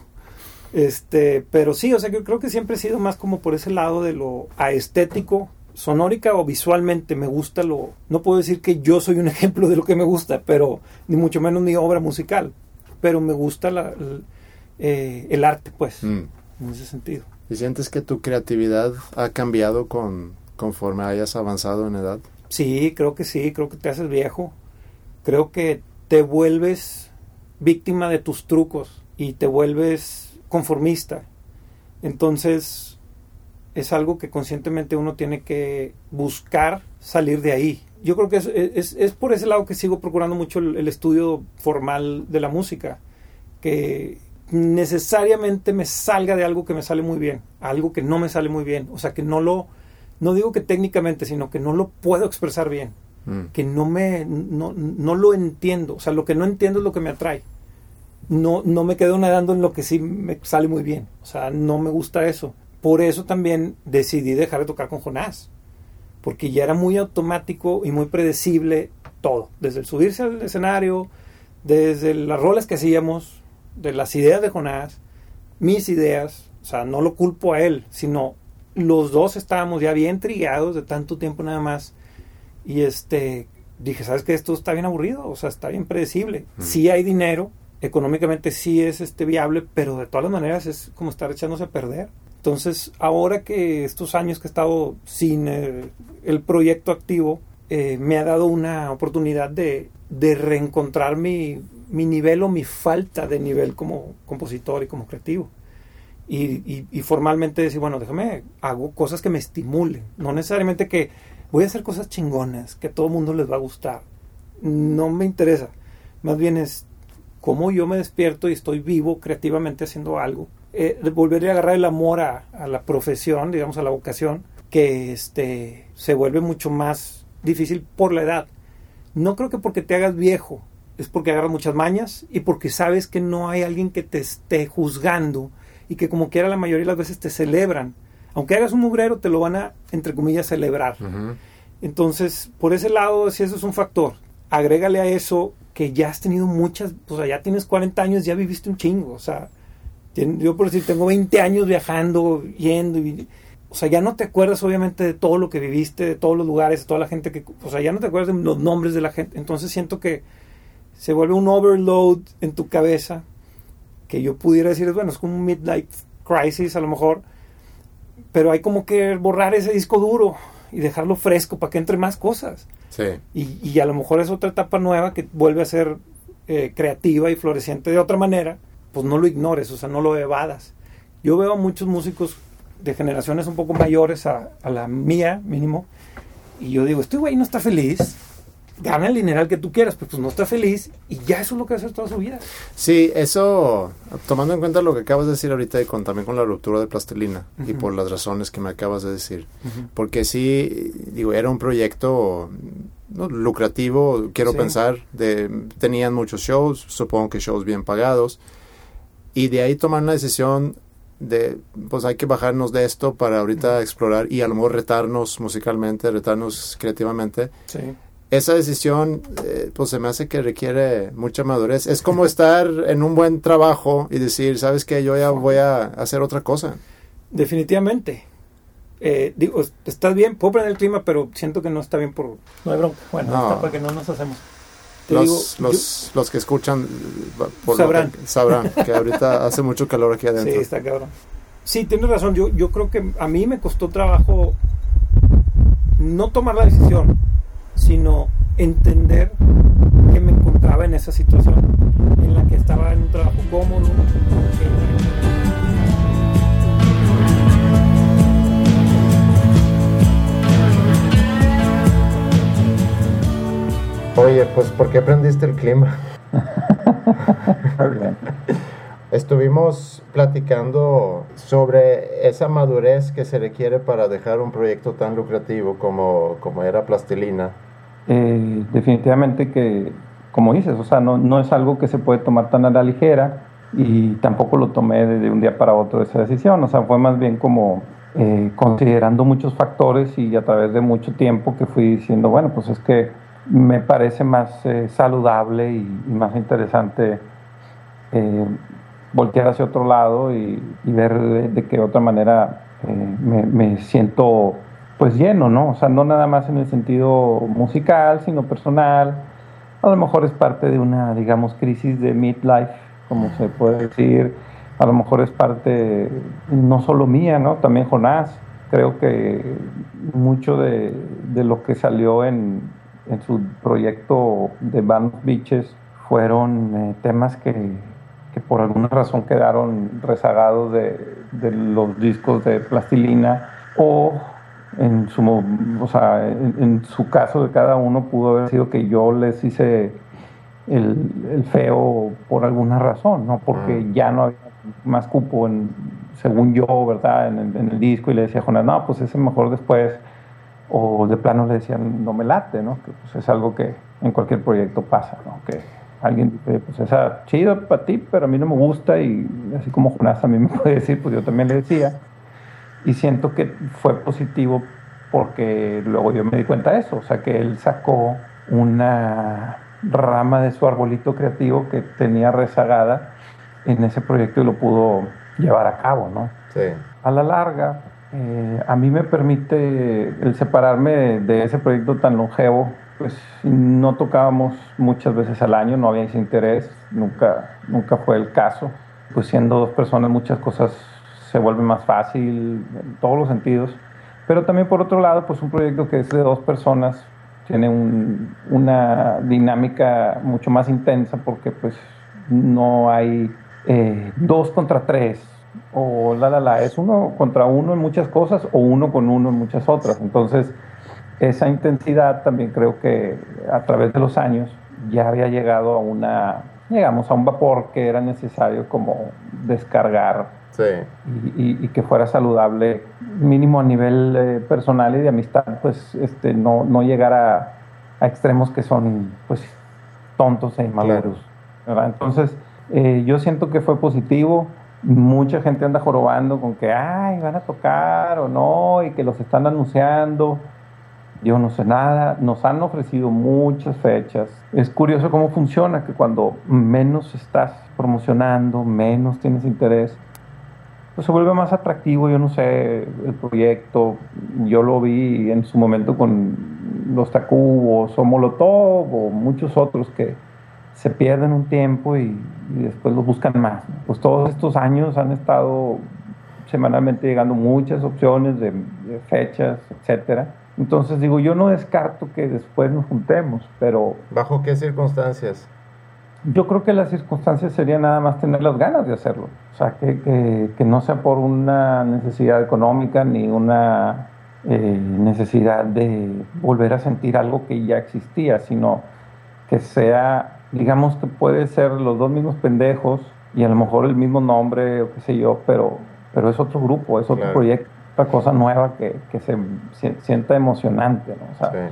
Este, pero sí, o sea, que creo que siempre he sido más como por ese lado de lo aestético, sonórica o visualmente. Me gusta lo. No puedo decir que yo soy un ejemplo de lo que me gusta, pero ni mucho menos mi obra musical. Pero me gusta la, el, eh, el arte, pues, Mm. en ese sentido. ¿Y sientes que tu creatividad ha cambiado con, conforme hayas avanzado en edad? Sí, creo que sí, creo que te haces viejo. Creo que te vuelves víctima de tus trucos y te vuelves conformista. Entonces, es algo que conscientemente uno tiene que buscar salir de ahí. Yo creo que es, es, es por ese lado que sigo procurando mucho el, el estudio formal de la música, que necesariamente me salga de algo que me sale muy bien, algo que no me sale muy bien, o sea, que no lo, no digo que técnicamente, sino que no lo puedo expresar bien, Mm. que no me, no, no lo entiendo, o sea, lo que no entiendo es lo que me atrae. No, no me quedo nadando en lo que sí me sale muy bien, o sea, no me gusta eso. Por eso también decidí dejar de tocar con Jonás, porque ya era muy automático y muy predecible todo, desde el subirse al escenario, desde las rolas que hacíamos, de las ideas de Jonás, mis ideas, o sea, no lo culpo a él, sino los dos estábamos ya bien trillados de tanto tiempo nada más. Y este, dije, ¿sabes qué? Esto está bien aburrido, o sea, está bien predecible. Mm. Sí hay dinero, económicamente sí es este viable, pero de todas las maneras es como estar echándose a perder. Entonces, ahora que estos años que he estado sin eh, el proyecto activo, eh, me ha dado una oportunidad de, de reencontrar mi, mi nivel o mi falta de nivel como compositor y como creativo. Y, formalmente decir, bueno, déjame, hago cosas que me estimulen. No necesariamente que voy a hacer cosas chingonas, que a todo mundo les va a gustar. No me interesa. Más bien es cómo yo me despierto y estoy vivo creativamente haciendo algo. Eh, volveré a agarrar el amor a, a la profesión, digamos, a la vocación, que este, se vuelve mucho más difícil por la edad. No creo que porque te hagas viejo, es porque agarras muchas mañas y porque sabes que no hay alguien que te esté juzgando y que como quiera la mayoría de las veces te celebran. Aunque hagas un mugrero, te lo van a, entre comillas, celebrar. Entonces, por ese lado, si eso es un factor, agrégale a eso que ya has tenido muchas, o sea, ya tienes 40 años, ya viviste un chingo, o sea, yo por decir, tengo 20 años viajando, yendo, y, o sea, ya no te acuerdas obviamente de todo lo que viviste, de todos los lugares, de toda la gente que, o sea, ya no te acuerdas de los nombres de la gente, entonces siento que se vuelve un overload en tu cabeza, que yo pudiera decir, bueno, es como un midlife crisis a lo mejor, pero hay como que borrar ese disco duro y dejarlo fresco para que entre más cosas. Sí. Y, y a lo mejor es otra etapa nueva que vuelve a ser eh, creativa y floreciente de otra manera, pues no lo ignores, o sea, no lo evadas. Yo veo a muchos músicos de generaciones un poco mayores a, a la mía, mínimo, y yo digo, este güey no está feliz, gana el dineral que tú quieras, pero pues no está feliz, y ya eso es lo que va a hacer toda su vida. Sí, eso, tomando en cuenta lo que acabas de decir ahorita y con, también con la ruptura de plastilina y por las razones que me acabas de decir, porque sí, digo, era un proyecto ¿no? lucrativo, quiero Sí. pensar, de, tenían muchos shows, supongo que shows bien pagados, y de ahí tomar una decisión de, pues hay que bajarnos de esto para ahorita explorar y a lo mejor retarnos musicalmente, retarnos creativamente Sí. Esa decisión, eh, pues se me hace que requiere mucha madurez. Es como estar en un buen trabajo y decir, ¿sabes qué? Yo ya voy a hacer otra cosa. Definitivamente. Eh, digo, es- estás bien, puedo prender el clima, pero siento que no está bien por... No hay bronca. Bueno, No. está para que no nos hacemos. Te Los, digo, los, los que escuchan por lo Sabrán. que- sabrán que ahorita hace mucho calor aquí adentro. sí, está cabrón. Sí, tienes razón. Yo, yo creo que a mí me costó trabajo no tomar la decisión, sino entender que me encontraba en esa situación, en la que estaba en un trabajo cómodo. que- Oye, pues ¿por qué aprendiste el clima? Estuvimos platicando sobre esa madurez que se requiere para dejar un proyecto tan lucrativo como, como era Plastilina. Eh, definitivamente que, como dices, o sea, no, no es algo que se puede tomar tan a la ligera y tampoco lo tomé de, un día para otro esa decisión, o sea, fue más bien como eh, considerando muchos factores y a través de mucho tiempo que fui diciendo, bueno, pues es que me parece más eh, saludable y, más interesante voltear hacia otro lado y, ver de, de qué otra manera me, me siento pues lleno, ¿no? O sea, no nada más en el sentido musical, sino personal. A lo mejor es parte de una, digamos, crisis de midlife, como se puede decir. A lo mejor es parte no solo mía, ¿no? También Jonás. Creo que mucho de, de lo que salió en, en su proyecto de Band of Beaches fueron eh, temas que, que por alguna razón quedaron rezagados de, de los discos de plastilina o en su, o sea, en, en su caso de cada uno pudo haber sido que yo les hice el, el feo por alguna razón, no porque Mm. ya no había más cupo en, según yo, ¿verdad? En el, en el disco y le decía a Jonas, no, pues ese mejor después o de plano le decían no me late, ¿no? Que pues es algo que en cualquier proyecto pasa, ¿no? Que alguien dice, pues esa chido para ti, pero a mí no me gusta y así como Jonás a mí me puede decir, pues yo también le decía. Y siento que fue positivo porque luego yo me di cuenta de eso, o sea que él sacó una rama de su arbolito creativo que tenía rezagada en ese proyecto y lo pudo llevar a cabo, ¿no? Sí. a la larga, eh, a mí me permite el separarme de, de ese proyecto tan longevo pues no tocábamos muchas veces al año, no había ese interés, nunca, nunca fue el caso. Pues siendo dos personas muchas cosas se vuelven más fácil en todos los sentidos. Pero también por otro lado, pues un proyecto que es de dos personas tiene una dinámica mucho más intensa porque pues no hay eh, dos contra tres o la la la, es uno contra uno en muchas cosas o uno con uno en muchas otras. Entonces, esa intensidad también creo que a través de los años ya había llegado a una, llegamos a un vapor que era necesario como descargar y, que fuera saludable, mínimo a nivel eh, personal y de amistad, pues este, no, no llegar a, extremos que son pues tontos e inmaduros. Entonces, eh, yo siento que fue positivo. Mucha gente anda jorobando con que, ay, van a tocar o no, y que los están anunciando. Yo no sé nada. Nos han ofrecido muchas fechas. Es curioso cómo funciona, que cuando menos estás promocionando, menos tienes interés, pues se vuelve más atractivo, yo no sé, el proyecto. Yo lo vi en su momento con los Tacubos o Molotov o muchos otros que se pierden un tiempo y, después los buscan más. Pues todos estos años han estado semanalmente llegando muchas opciones de, de fechas, etcétera. Entonces digo, yo no descarto que después nos juntemos, pero... ¿Bajo qué circunstancias? Yo creo que las circunstancias serían nada más tener las ganas de hacerlo. O sea, que, que, no sea por una necesidad económica ni una eh, necesidad de volver a sentir algo que ya existía, sino que sea, digamos que puede ser los dos mismos pendejos y a lo mejor el mismo nombre o qué sé yo, pero, pero es otro grupo, es otro proyecto, otra cosa nueva que, que se, sienta emocionante. ¿no? O sea,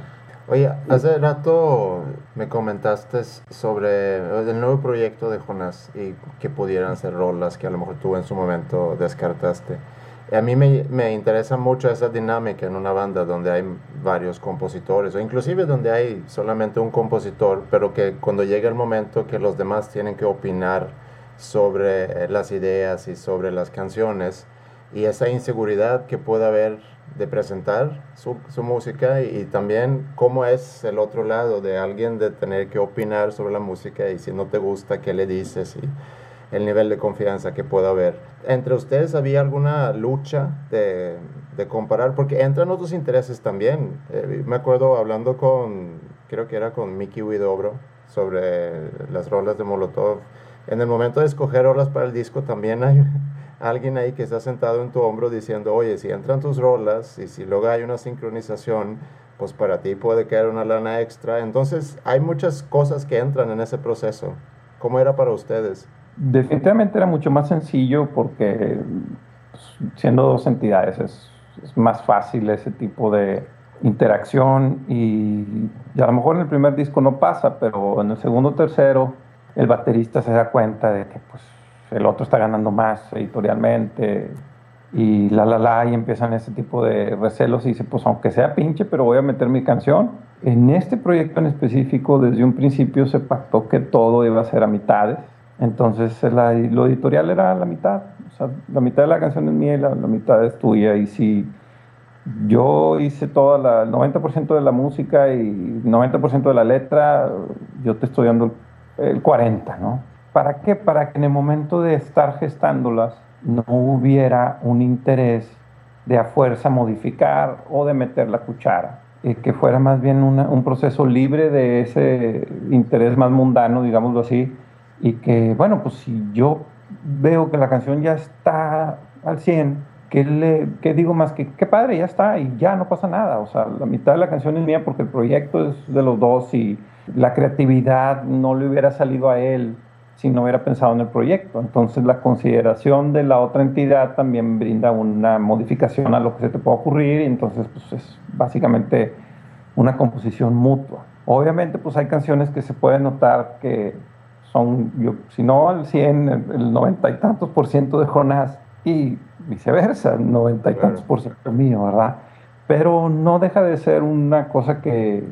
Oye, hace rato me comentaste sobre el nuevo proyecto de Jonás y que pudieran ser rolas que a lo mejor tú en su momento descartaste. a mí me, me, interesa mucho esa dinámica en una banda donde hay varios compositores o inclusive donde hay solamente un compositor, pero que cuando llega el momento que los demás tienen que opinar sobre las ideas y sobre las canciones y esa inseguridad que puede haber de presentar su, su, música y, también cómo es el otro lado de alguien de tener que opinar sobre la música y si no te gusta, qué le dices y el nivel de confianza que pueda haber. ¿Entre ustedes había alguna lucha de, de comparar? Porque entran otros intereses también. Eh, me acuerdo hablando con, creo que era con Mickey Widobro, sobre las rolas de Molotov. En el momento de escoger rolas para el disco también hay alguien ahí que está sentado en tu hombro diciendo, oye, si entran tus rolas y si luego hay una sincronización, pues para ti puede quedar una lana extra. Entonces hay muchas cosas que entran en ese proceso. ¿Cómo era para ustedes? Definitivamente era mucho más sencillo porque pues, siendo dos entidades es, más fácil ese tipo de interacción y, y, a lo mejor en el primer disco no pasa, pero en el segundo tercero el baterista se da cuenta de que pues el otro está ganando más editorialmente y la la la y empiezan ese tipo de recelos y dice pues aunque sea pinche pero voy a meter mi canción. En este proyecto en específico desde un principio se pactó que todo iba a ser a mitades. Entonces la, lo editorial era la mitad. O sea la mitad de la canción es mía y la, mitad es tuya. Y si yo hice toda la, el 90% de la música y 90% de la letra yo te estoy dando el 40 ¿no? ¿Para qué? Para que en el momento de estar gestándolas no hubiera un interés de a fuerza modificar o de meter la cuchara. Eh, que fuera más bien un proceso libre de ese interés más mundano, digámoslo así, y que, bueno, pues si yo veo que la canción ya está al 100, ¿qué, le, qué digo más que qué padre, ya está y ya no pasa nada? O sea, la mitad de la canción es mía porque el proyecto es de los dos y la creatividad no le hubiera salido a él si no hubiera pensado en el proyecto. Entonces la consideración de la otra entidad también brinda una modificación a lo que se te puede ocurrir y entonces pues es básicamente una composición mutua. Obviamente pues hay canciones que se puede notar que son, yo, si no al 100, el 90 y tantos por ciento de Jonás y viceversa, el 90 y tantos por ciento mío, ¿verdad? Pero no deja de ser una cosa que,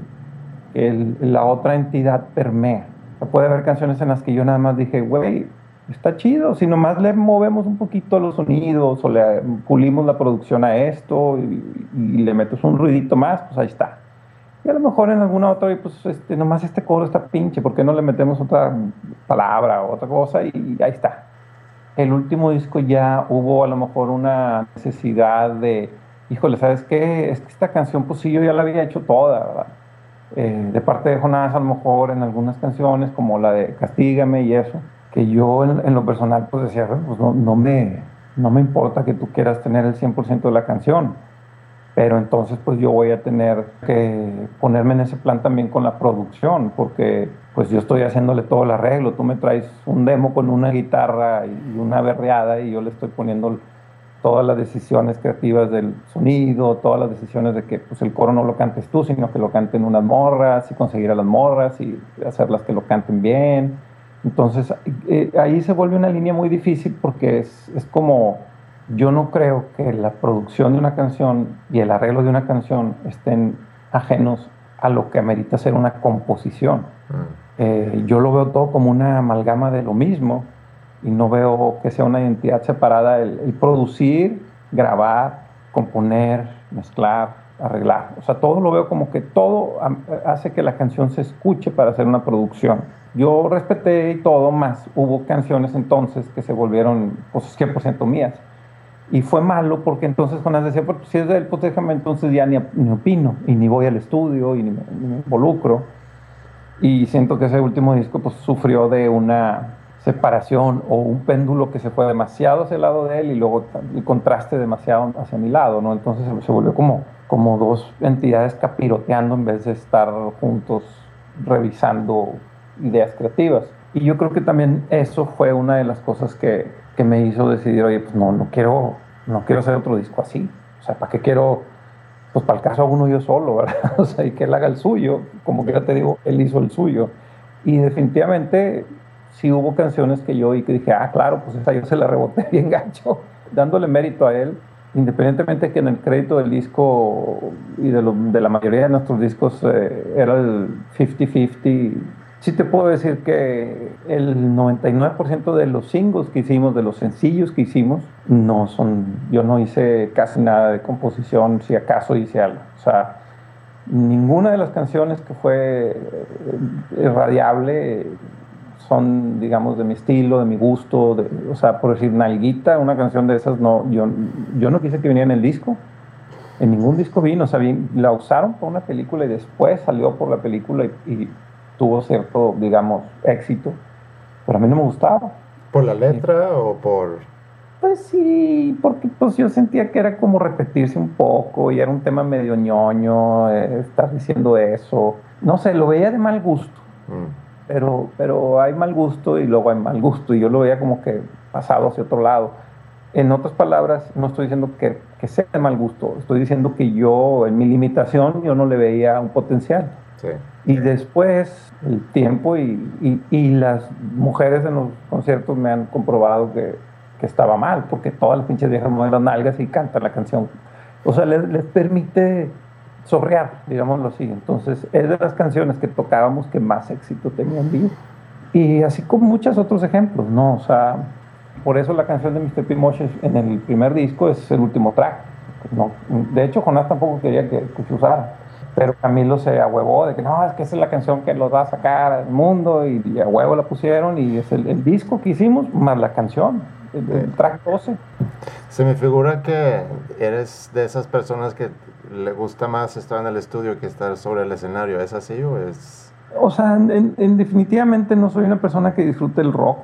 que la otra entidad permea puede haber canciones en las que yo nada más dije, güey, está chido, si nomás le movemos un poquito los sonidos o le pulimos la producción a esto y, le metes un ruidito más, pues ahí está. Y a lo mejor en alguna otra, y pues este, nomás este coro está pinche, ¿por qué no le metemos otra palabra o otra cosa? Y ahí está. El último disco ya hubo a lo mejor una necesidad de, híjole, ¿sabes qué? Es que esta canción, pues sí, yo ya la había hecho toda, ¿verdad? Eh, de parte de Jonás, a lo mejor en algunas canciones, como la de Castígame y eso, que yo en, en lo personal, pues decía, pues no, no, me, no me importa que tú quieras tener el 100% de la canción pero entonces pues yo voy a tener que ponerme en ese plan también con la producción, porque pues yo estoy haciéndole todo el arreglo, tú me traes un demo con una guitarra y una berreada y yo le estoy poniendo todas las decisiones creativas del sonido, todas las decisiones de que pues el coro no lo cantes tú, sino que lo canten unas morras y conseguir a las morras y hacerlas que lo canten bien. Entonces eh, ahí se vuelve una línea muy difícil porque es, es como yo no creo que la producción de una canción y el arreglo de una canción estén ajenos a lo que amerita ser una composición. Mm. Eh, yo lo veo todo como una amalgama de lo mismo y no veo que sea una identidad separada el, producir, grabar, componer, mezclar, arreglar. O sea, todo lo veo como que todo hace que la canción se escuche para hacer una producción. Yo respeté todo, más hubo canciones entonces que se volvieron pues, 100% mías. Y fue malo porque entonces Jonás decía, pues si es de él, pues déjame entonces ya ni, opino y ni voy al estudio y ni me, involucro. Y siento que ese último disco pues sufrió de una separación o un péndulo que se fue demasiado hacia el lado de él y luego el contraste demasiado hacia mi lado, ¿no? Entonces se volvió como, como dos entidades capiroteando en vez de estar juntos revisando ideas creativas. Y yo creo que también eso fue una de las cosas que, que me hizo decidir, oye, pues no, no quiero, no quiero hacer otro disco así. O sea, ¿para qué quiero? Pues para el caso uno yo solo, ¿verdad? O sea, y que él haga el suyo. Como que ya te digo, él hizo el suyo. Y definitivamente sí hubo canciones que yo y que dije, ah, claro, pues esa yo se la reboté bien gacho, dándole mérito a él, independientemente que en el crédito del disco y de, lo, de la mayoría de nuestros discos eh, era el 50-50 sí te puedo decir que el 99% de los singles que hicimos, de los sencillos que hicimos, no son, yo no hice casi nada de composición, si acaso hice algo. O sea, ninguna de las canciones que fue eh, radiable son, digamos, de mi estilo, de mi gusto, o sea, por decir, Nalguita, una canción de esas, no, yo, yo no quise que viniera en el disco. En ningún disco vino, o sea, la usaron por una película y después salió por la película y tuvo cierto, digamos, éxito, pero a mí no me gustaba. ¿Por la letra o por...? Pues sí, porque pues yo sentía que era como repetirse un poco y era un tema medio ñoño, eh, estar diciendo eso. No sé, lo veía de mal gusto. Mm. Pero, pero hay mal gusto y luego hay mal gusto y yo lo veía como que pasado hacia otro lado. En otras palabras, no estoy diciendo que, que sea de mal gusto, estoy diciendo que yo, en mi limitación, yo no le veía un potencial. Y después, el tiempo y, y, las mujeres en los conciertos me han comprobado que, que estaba mal, porque todas las pinches viejas mueven las nalgas y cantan la canción. O sea, les, les permite sorrear, digámoslo así. Entonces, es de las canciones que tocábamos que más éxito tenían vivo. Y así como muchos otros ejemplos, ¿no? O sea, por eso la canción de Mr. P. en el primer disco es el último track. No, de hecho, Jonás tampoco quería que, que se usara pero Camilo se ahuevó de que no, es que esa es la canción que los va a sacar al mundo y, a huevo la pusieron y es el, disco que hicimos más la canción, el, track 12. Se me figura que eres de esas personas que le gusta más estar en el estudio que estar sobre el escenario, ¿es así o es...? O sea, en, definitivamente no soy una persona que disfrute el rock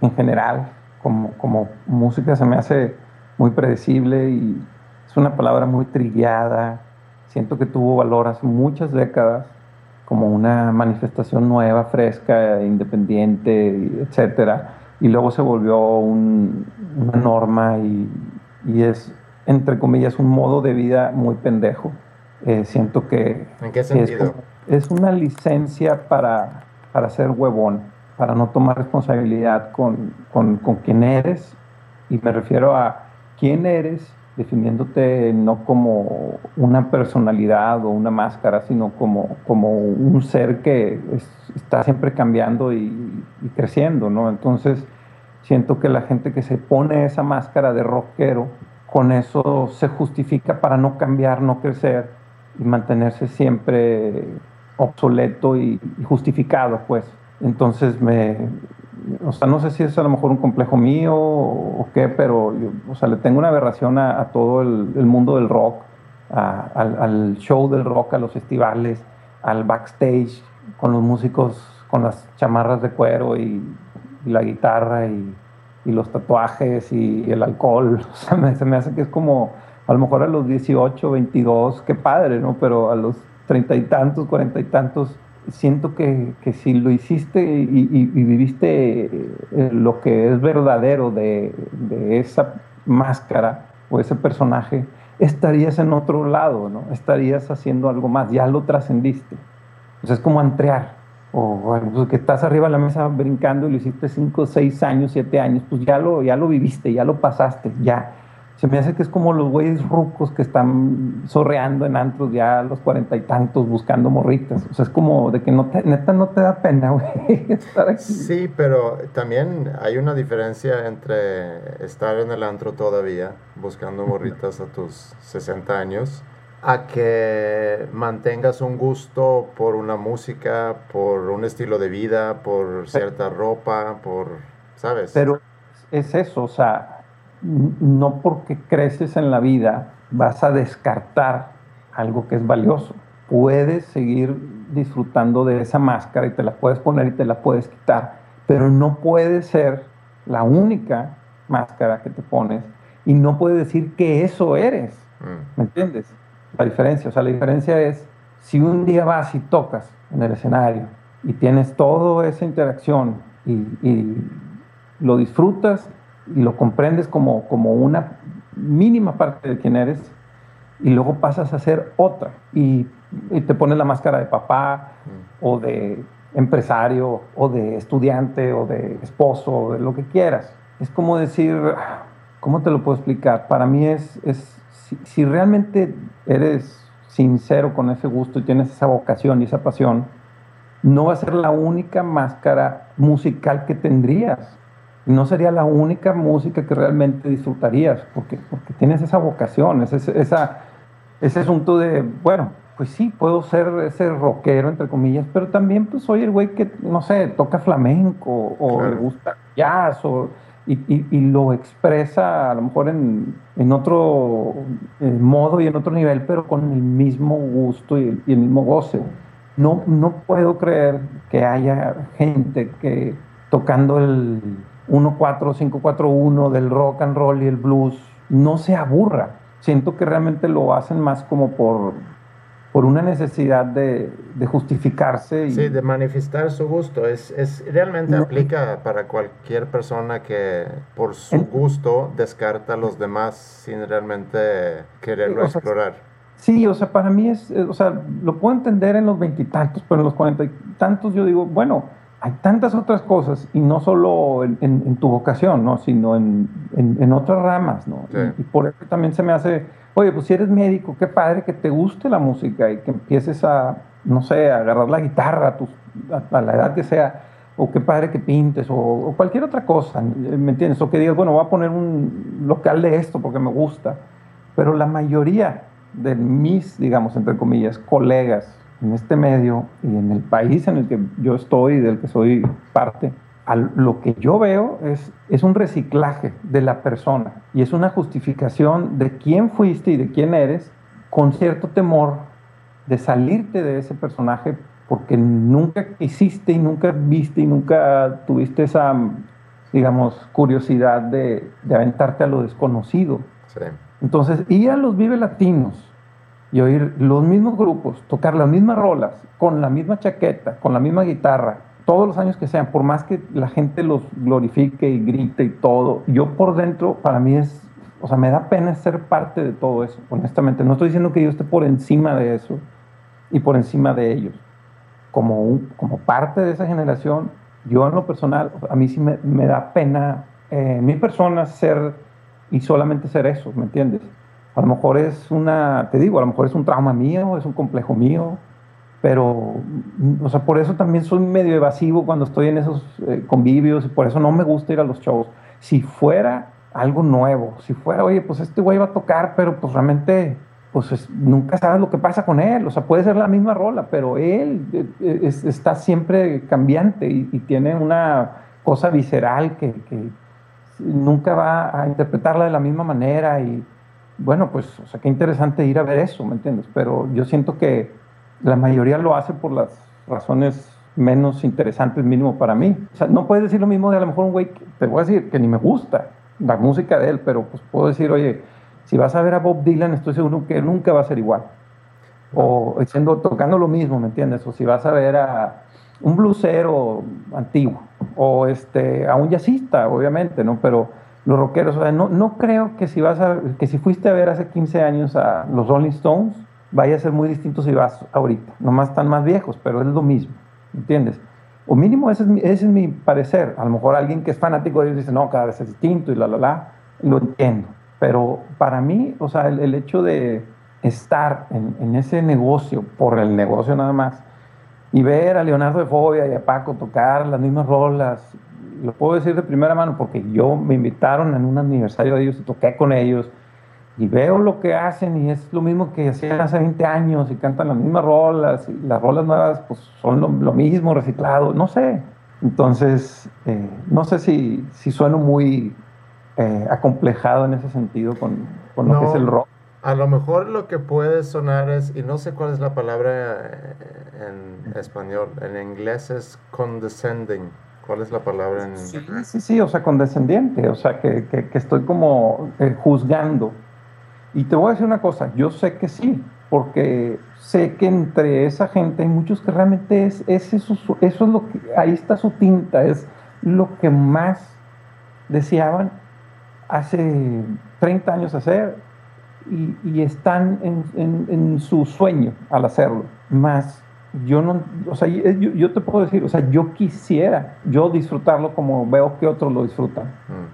en general, como, como música se me hace muy predecible y es una palabra muy trillada siento que tuvo valor hace muchas décadas como una manifestación nueva, fresca, independiente, etcétera, y luego se volvió una norma y, es, entre comillas, un modo de vida muy pendejo. Eh, siento que... ¿En qué sentido? Es, una licencia para, para ser huevón, para no tomar responsabilidad con, con, con quién eres, y me refiero a quién eres definiéndote no como una personalidad o una máscara, sino como, como un ser que está siempre cambiando y, creciendo, ¿no? Entonces, siento que la gente que se pone esa máscara de rockero, con eso se justifica para no cambiar, no crecer y mantenerse siempre obsoleto y, justificado, pues. Entonces me, o sea, no sé si es a lo mejor un complejo mío o, qué, pero yo, o sea, le tengo una aberración a, todo el, mundo del rock, al, show del rock, a los festivales, al backstage, con los músicos con las chamarras de cuero y, y la guitarra y, y, los tatuajes y el alcohol. O sea, me, se me hace que es como, a lo mejor a los 18, 22, qué padre, ¿no? Pero a los treinta y tantos, cuarenta y tantos, siento que, que, si lo hiciste y, y, y, viviste eh, lo que es verdadero de, de, esa máscara o ese personaje, estarías en otro lado, ¿no? Estarías haciendo algo más, ya lo trascendiste. Pues es como entrear, o bueno, pues que estás arriba de la mesa brincando y lo hiciste 5, 6 años, 7 años, pues ya lo, ya lo viviste, ya lo pasaste, ya se me hace que es como los güeyes rucos que están sorreando en antros ya a los cuarenta y tantos buscando morritas. O sea, es como de que no te, neta no te da pena, güey, estar aquí. Sí, pero también hay una diferencia entre estar en el antro todavía buscando morritas a tus 60 años a que mantengas un gusto por una música, por un estilo de vida, por cierta ropa, por, ¿sabes? Pero es eso, o sea, no porque creces en la vida vas a descartar algo que es valioso. Puedes seguir disfrutando de esa máscara y te la puedes poner y te la puedes quitar, pero no puede ser la única máscara que te pones y no puedes decir que eso eres. ¿Me entiendes? La diferencia, o sea, la diferencia es si un día vas y tocas en el escenario y tienes toda esa interacción y, y lo disfrutas y lo comprendes como, como una mínima parte de quién eres y luego pasas a ser otra y, y te pones la máscara de papá mm. o de empresario o de estudiante o de esposo o de lo que quieras. Es como decir, ¿cómo te lo puedo explicar? Para mí es, es si, si realmente eres sincero con ese gusto y tienes esa vocación y esa pasión, no va a ser la única máscara musical que tendrías no sería la única música que realmente disfrutarías, porque, porque tienes esa vocación, ese, esa, ese asunto de, bueno, pues sí, puedo ser ese rockero, entre comillas, pero también pues soy el güey que, no sé, toca flamenco o claro. le gusta jazz o, y, y, y, lo expresa a lo mejor en, en otro eh, modo y en otro nivel, pero con el mismo gusto y el, y el mismo goce. No, no puedo creer que haya gente que tocando el 1-4-5-4-1 del rock and roll y el blues no se aburra. Siento que realmente lo hacen más como por, por una necesidad de, de justificarse. Y... Sí, de manifestar su gusto. Es, es realmente no. aplica para cualquier persona que por su en... gusto descarta a los demás sin realmente quererlo sea, explorar. Sí, o sea, para mí es, o sea, lo puedo entender en los veintitantos, pero en los cuarenta y tantos yo digo, bueno, hay tantas otras cosas, y no solo en, en, en tu vocación, ¿no? sino en, en otras ramas. ¿no? Sí. Y, y, por eso también se me hace, oye, pues si eres médico, qué padre que te guste la música y que empieces a, no sé, a agarrar la guitarra a, tus, a, a la edad que sea, o qué padre que pintes, o, o, cualquier otra cosa, ¿me entiendes? O que digas, bueno, voy a poner un local de esto porque me gusta. Pero la mayoría de mis, digamos, entre comillas, colegas en este medio y en el país en el que yo estoy y del que soy parte, lo que yo veo es, es un reciclaje de la persona y es una justificación de quién fuiste y de quién eres con cierto temor de salirte de ese personaje porque nunca quisiste y nunca viste y nunca tuviste esa, digamos, curiosidad de, de aventarte a lo desconocido. Sí. Entonces, ir a los Vive Latinos y oír los mismos grupos, tocar las mismas rolas, con la misma chaqueta, con la misma guitarra, todos los años que sean, por más que la gente los glorifique y grite y todo, yo por dentro, para mí es, o sea, me da pena ser parte de todo eso, honestamente. No estoy diciendo que yo esté por encima de eso y por encima de ellos. Como, un, como parte de esa generación, yo en lo personal, a mí sí me, me da pena eh, mi persona ser y solamente ser eso, ¿me entiendes? A lo mejor es una, te digo, a lo mejor es un trauma mío, es un complejo mío, pero, o sea, por eso también soy medio evasivo cuando estoy en esos eh, convivios y por eso no me gusta ir a los shows. Si fuera algo nuevo, si fuera, oye, pues este güey va a tocar, pero pues realmente pues es- nunca sabes lo que pasa con él. O sea, puede ser la misma rola, pero él eh, eh, es- está siempre cambiante y, y tiene una cosa visceral que, que nunca va a interpretarla de la misma manera. Y bueno, pues, o sea, qué interesante ir a ver eso, ¿me entiendes? Pero yo siento que la mayoría lo hace por las razones menos interesantes, mínimo para mí. O sea, no puedes decir lo mismo de a lo mejor un güey, te voy a decir, que ni me gusta la música de él, pero pues puedo decir, oye, si vas a ver a Bob Dylan, estoy seguro que nunca va a ser igual. O siendo, tocando lo mismo, ¿me entiendes? O si vas a ver a un blusero antiguo, o este, a un jazzista, obviamente, ¿no? Pero los rockeros, o sea, no, no creo que si vas a, que si fuiste a ver hace 15 años a los Rolling Stones, vaya a ser muy distinto si vas ahorita. Nomás están más viejos, pero es lo mismo, ¿entiendes? O mínimo ese es, mi, parecer. A lo mejor alguien que es fanático de ellos dice, no, cada vez es distinto y la, la, la. Lo entiendo. Pero para mí, o sea, el, hecho de estar en, en, ese negocio, por el negocio nada más, y ver a Leonardo de Fobia y a Paco tocar las mismas rolas, lo puedo decir de primera mano porque yo me invitaron en un aniversario de ellos y toqué con ellos y veo lo que hacen y es lo mismo que hacían hace 20 años y cantan las mismas rolas y las rolas nuevas pues son lo, lo mismo, reciclado, no sé. Entonces, eh, no sé si, si sueno muy eh, acomplejado en ese sentido con, con lo que es el rock. A lo mejor lo que puede sonar es, y no sé cuál es la palabra eh, en español, en inglés es condescending. ¿Cuál es la palabra en Sí, sí, sí, o sea, condescendiente, o sea, que, que, que estoy como eh, juzgando. Y te voy a decir una cosa, yo sé que sí, porque sé que entre esa gente hay muchos que realmente es, es eso, eso es lo que, ahí está su tinta, es lo que más deseaban hace 30 años hacer y, y están en, en- en su sueño al hacerlo. Más, yo no, o sea, yo, yo te puedo decir, o sea, yo quisiera yo disfrutarlo como veo que otros lo disfrutan, Mm.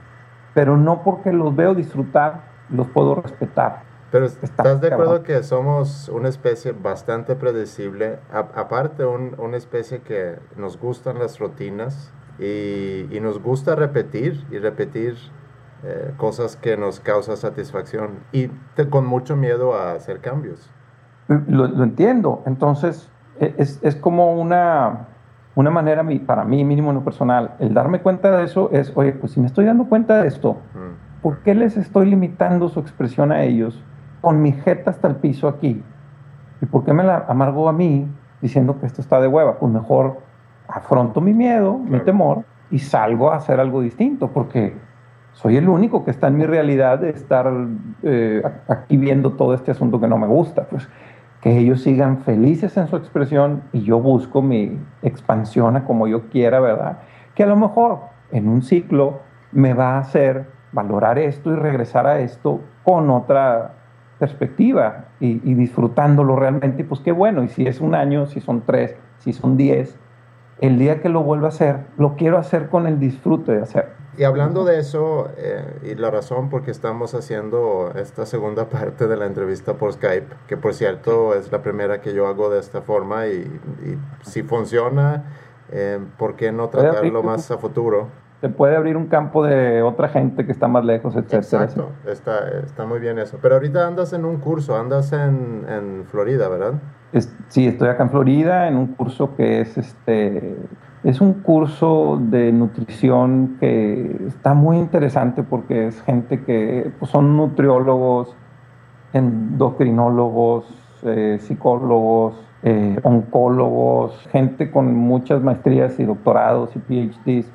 pero no porque los veo disfrutar, los puedo respetar. Pero Está ¿estás de acuerdo que somos una especie bastante predecible? A- aparte, un- una especie que nos gustan las rutinas y, y nos gusta repetir y repetir eh, cosas que nos causan satisfacción y te- con mucho miedo a hacer cambios. Lo, lo entiendo. Entonces, e- es, es como una, una manera, mi- para mí, mínimo en lo personal, el darme cuenta de eso es, oye, pues si me estoy dando cuenta de esto. ¿Por qué les estoy limitando su expresión a ellos con mi jeta hasta el piso aquí? ¿Y por qué me la amargo a mí diciendo que esto está de hueva? Pues mejor afronto mi miedo, mi temor y salgo a hacer algo distinto, porque soy el único que está en mi realidad de estar eh, aquí viendo todo este asunto que no me gusta. Pues que ellos sigan felices en su expresión y yo busco mi expansión a como yo quiera, ¿verdad? Que a lo mejor en un ciclo me va a hacer valorar esto y regresar a esto con otra perspectiva y, y disfrutándolo realmente, pues qué bueno, y si es un año, si son tres, si son diez, el día que lo vuelva a hacer, lo quiero hacer con el disfrute de hacer. Y hablando de eso, eh, y la razón por qué estamos haciendo esta segunda parte de la entrevista por Skype, que por cierto es la primera que yo hago de esta forma, y, y si funciona, eh, ¿por qué no tratarlo más a futuro? Te puede abrir un campo de otra gente que está más lejos, etcétera. Exacto, está, está muy bien eso. Pero ahorita andas en un curso, andas en, en Florida, ¿verdad? Es- sí, estoy acá en Florida en un curso que es este es un curso de nutrición que está muy interesante porque es gente que pues, son nutriólogos, endocrinólogos, eh, psicólogos, eh, oncólogos, gente con muchas maestrías y doctorados y PhDs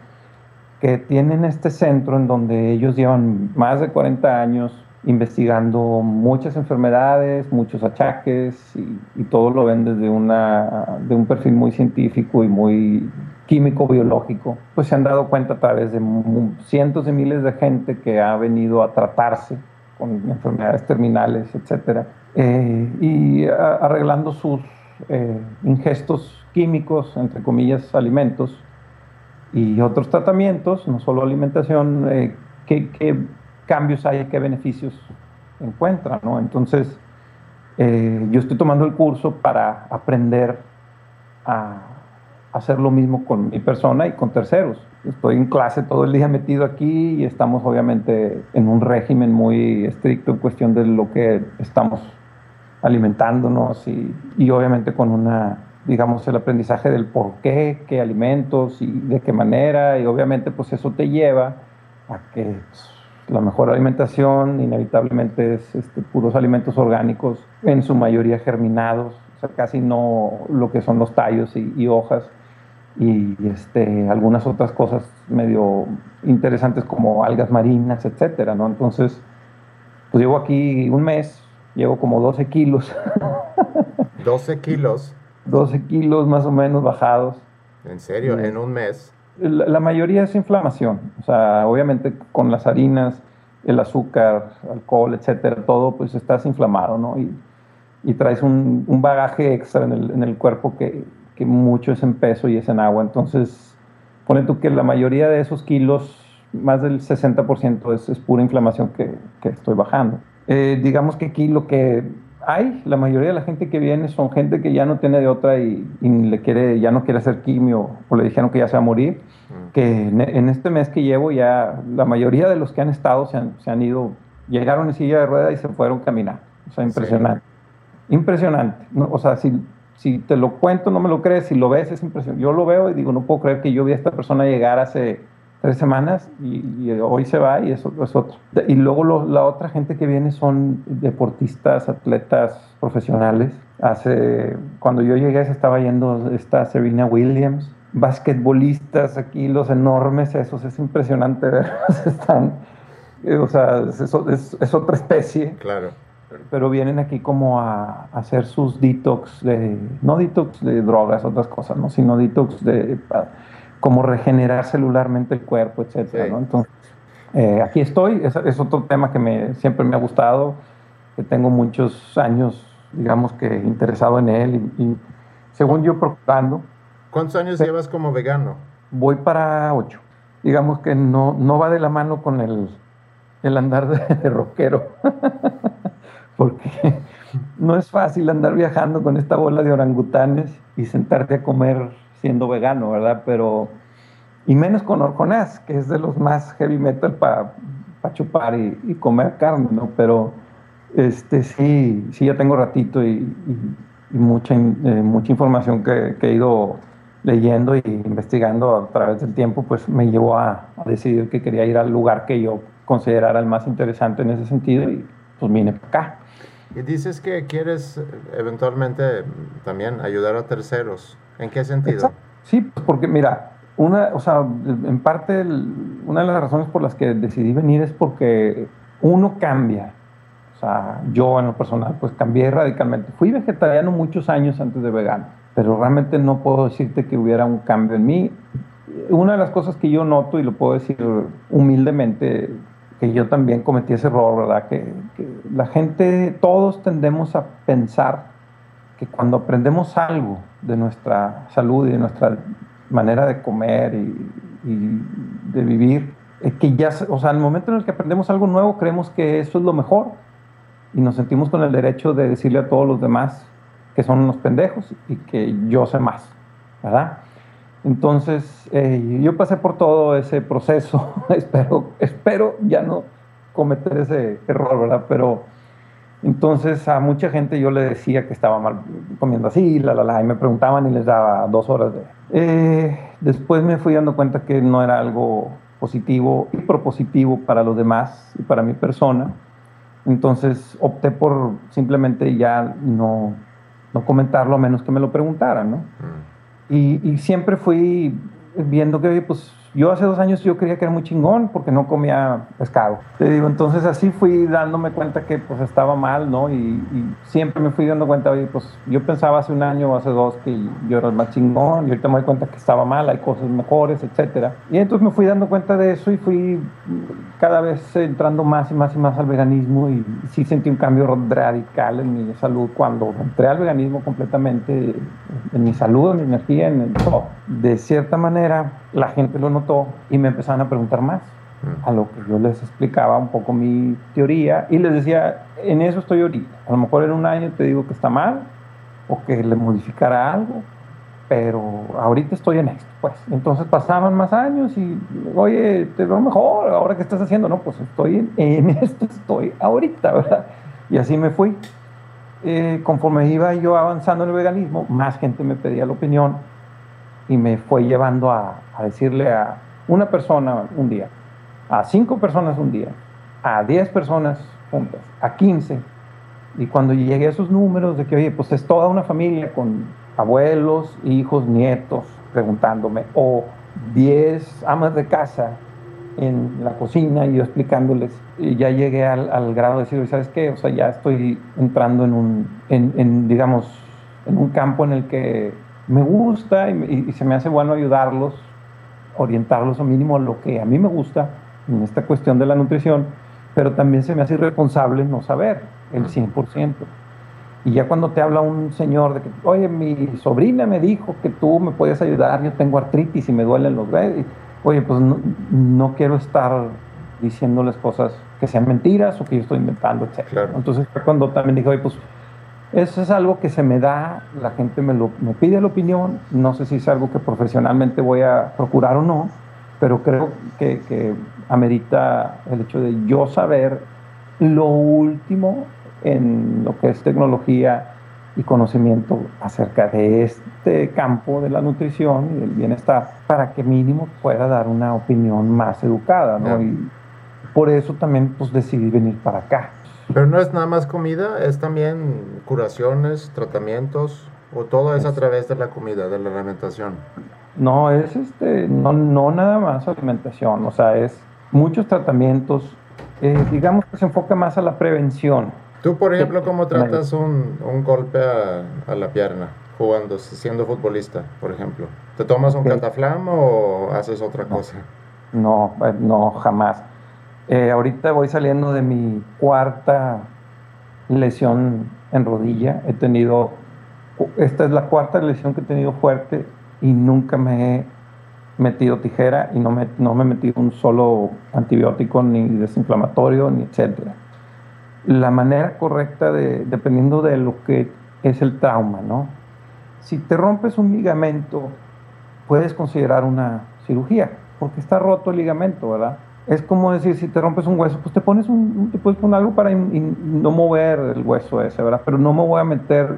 que tienen este centro en donde ellos llevan más de 40 años investigando muchas enfermedades, muchos achaques y, y todo lo ven desde una, de un perfil muy científico y muy químico biológico. Pues se han dado cuenta a través de cientos de miles de gente que ha venido a tratarse con enfermedades terminales, etcétera, eh, y arreglando sus eh, ingestos químicos, entre comillas, alimentos, y otros tratamientos, no solo alimentación, eh, ¿qué, qué cambios hay, qué beneficios encuentran, ¿no? Entonces, eh, yo estoy tomando el curso para aprender a hacer lo mismo con mi persona y con terceros. Estoy en clase todo el día metido aquí y estamos obviamente en un régimen muy estricto en cuestión de lo que estamos alimentándonos y, y obviamente con una, digamos, el aprendizaje del por qué, qué alimentos y de qué manera, y obviamente pues eso te lleva a que la mejor alimentación inevitablemente es este, puros alimentos orgánicos, en su mayoría germinados, o sea, casi no lo que son los tallos y, y hojas, y este, algunas otras cosas medio interesantes como algas marinas, etcétera, ¿no? Entonces, pues llevo aquí un mes, llevo como 12 kilos. 12 kilos. 12 kilos más o menos bajados. ¿En serio? ¿En un mes? La, la, mayoría es inflamación. O sea, obviamente con las harinas, el azúcar, alcohol, etcétera, todo, pues estás inflamado, ¿no? Y, y traes un, un, bagaje extra en el, en el cuerpo que, que, mucho es en peso y es en agua. Entonces, pone tú que la mayoría de esos kilos, más del 60% es, es pura inflamación que, que estoy bajando. Eh, digamos que aquí lo que hay, la mayoría de la gente que viene son gente que ya no tiene de otra y, y, le quiere, ya no quiere hacer quimio o le dijeron que ya se va a morir. Mm. Que en, en, este mes que llevo ya la mayoría de los que han estado se han, se han ido, llegaron en silla de rueda y se fueron caminar. O sea, impresionante. Sí. Impresionante. No, o sea, si, si te lo cuento no me lo crees, si lo ves es impresionante. Yo lo veo y digo, no puedo creer que yo vi a esta persona llegar hace tres semanas y, y, hoy se va y eso es otro. Y luego lo, la otra gente que viene son deportistas, atletas profesionales. Hace, cuando yo llegué se estaba yendo esta Serena Williams, basquetbolistas aquí, los enormes, esos, es impresionante verlos, están, o sea, es, es, es, otra especie. Claro. Pero vienen aquí como a, a, hacer sus detox, de, no detox de drogas, otras cosas, ¿no? sino detox de como regenerar celularmente el cuerpo, etcétera, sí. ¿no? Entonces, eh, aquí estoy, es, es, otro tema que me, siempre me ha gustado, que tengo muchos años, digamos que interesado en él y, y según yo procurando. ¿Cuántos años sí, llevas como vegano? Voy para ocho. Digamos que no, no va de la mano con el, el andar de, de rockero, porque no es fácil andar viajando con esta bola de orangutanes y sentarte a comer siendo vegano, ¿verdad? Pero, y menos con Orconaz, que es de los más heavy metal para pa chupar y, y, comer carne, ¿no? Pero, este, sí, sí, ya tengo ratito y, y, y mucha, eh, mucha información que, que, he ido leyendo y investigando a través del tiempo, pues me llevó a, a, decidir que quería ir al lugar que yo considerara el más interesante en ese sentido y pues vine para acá. Y dices que quieres eventualmente también ayudar a terceros. ¿En qué sentido? Exacto. Sí, porque mira, una, o sea, en parte el, una de las razones por las que decidí venir es porque uno cambia. O sea, yo en lo personal pues cambié radicalmente. Fui vegetariano muchos años antes de vegano, pero realmente no puedo decirte que hubiera un cambio en mí. Una de las cosas que yo noto, y lo puedo decir humildemente, que yo también cometí ese error, ¿verdad? Que, que la gente, todos tendemos a pensar que cuando aprendemos algo de nuestra salud y de nuestra manera de comer y, de vivir, es que ya, o sea, el momento en el que aprendemos algo nuevo, creemos que eso es lo mejor y nos sentimos con el derecho de decirle a todos los demás que son unos pendejos y que yo sé más, ¿verdad? Entonces, eh, yo pasé por todo ese proceso, espero, espero ya no cometer ese error, ¿verdad? Pero entonces a mucha gente yo le decía que estaba mal comiendo así, la, la, la, y me preguntaban y les daba dos horas de... Eh, después me fui dando cuenta que no era algo positivo y propositivo para los demás y para mi persona. Entonces opté por simplemente ya no, no comentarlo a menos que me lo preguntaran, ¿no? Mm. Y, y, siempre fui viendo que, pues yo hace dos años yo creía que era muy chingón porque no comía pescado. Te digo, entonces así fui dándome cuenta que pues estaba mal, ¿no? Y, y, siempre me fui dando cuenta, oye, pues yo pensaba hace un año o hace dos que yo era el más chingón y ahorita me doy cuenta que estaba mal, hay cosas mejores, etcétera. Y entonces me fui dando cuenta de eso y fui cada vez entrando más y más y más al veganismo y sí sentí un cambio radical en mi salud cuando entré al veganismo completamente, en mi salud, en mi energía, en todo. De cierta manera, la gente lo notó y me empezaron a preguntar más. A lo que yo les explicaba un poco mi teoría y les decía, en eso estoy ahorita. A lo mejor en un año te digo que está mal o que le modificará algo, pero ahorita estoy en esto, pues. Entonces pasaban más años y, oye, te veo mejor, ahora qué estás haciendo, no, pues estoy en, en esto, estoy ahorita, ¿verdad? Y así me fui. eh, conforme iba yo avanzando en el veganismo, más gente me pedía la opinión y me fue llevando a, a decirle a una persona un día, a cinco personas un día, a diez personas juntas, a quince. Y cuando llegué a esos números de que, oye, pues es toda una familia con abuelos, hijos, nietos, preguntándome, o diez amas de casa en la cocina y yo explicándoles, y ya llegué al, al grado de decir, ¿sabes qué? O sea, ya estoy entrando en un, en, en, digamos, en un campo en el que me gusta y, y, se me hace bueno ayudarlos, orientarlos a mínimo a lo que a mí me gusta en esta cuestión de la nutrición, pero también se me hace irresponsable no saber el 100%. Y ya cuando te habla un señor de que, oye, mi sobrina me dijo que tú me puedes ayudar, yo tengo artritis y me duelen los dedos oye, pues no, no, quiero estar diciéndoles cosas que sean mentiras o que yo estoy inventando, etc. Claro. Entonces cuando también dije, oye, pues eso es algo que se me da, la gente me, lo, me pide la opinión, no sé si es algo que profesionalmente voy a procurar o no, pero creo que, que amerita el hecho de yo saber lo último en lo que es tecnología y conocimiento acerca de este campo de la nutrición y del bienestar para que mínimo pueda dar una opinión más educada, ¿no? Y por eso también pues decidí venir para acá. Pero no es nada más comida, es también curaciones, tratamientos o todo es a través de la comida, de la alimentación. No, es este, no, no nada más alimentación, o sea, es muchos tratamientos, eh, digamos que se enfoca más a la prevención Tú, por ejemplo, ¿cómo tratas un, un golpe a, a, la pierna jugando, siendo futbolista, por ejemplo? ¿Te tomas un cataflam o haces otra no. cosa? No, eh, no, jamás. Eh, ahorita voy saliendo de mi cuarta lesión en rodilla. He tenido, esta es la cuarta lesión que he tenido fuerte y nunca me he metido tijera y no me, no me he metido un solo antibiótico, ni desinflamatorio, ni etcétera la manera correcta de, dependiendo de lo que es el trauma, ¿no? Si te rompes un ligamento, puedes considerar una cirugía, porque está roto el ligamento, ¿verdad? Es como decir, si te rompes un hueso, pues te pones, un, te puedes poner algo para no mover el hueso ese, ¿verdad? Pero no me voy a meter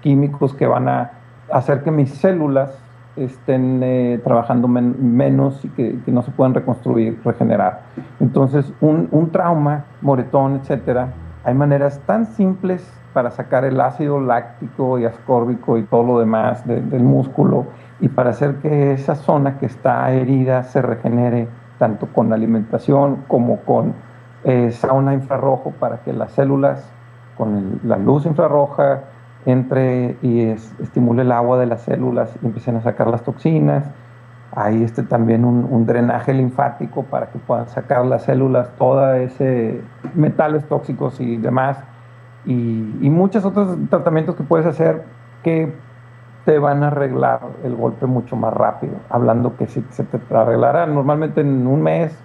químicos que van a hacer que mis células estén eh, trabajando men menos y que, no se puedan reconstruir, regenerar. Entonces, un, trauma, moretón, etcétera, hay maneras tan simples para sacar el ácido láctico y ascórbico y todo lo demás de, del músculo y para hacer que esa zona que está herida se regenere tanto con alimentación como con eh, sauna infrarrojo para que las células con la luz infrarroja entre y es, estimule el agua de las células y empiecen a sacar las toxinas. Hay este, también un, drenaje linfático para que puedan sacar las células todo ese metales tóxicos y demás. Y muchos otros tratamientos que puedes hacer que te van a arreglar el golpe mucho más rápido. Hablando que si se te arreglará normalmente en un mes,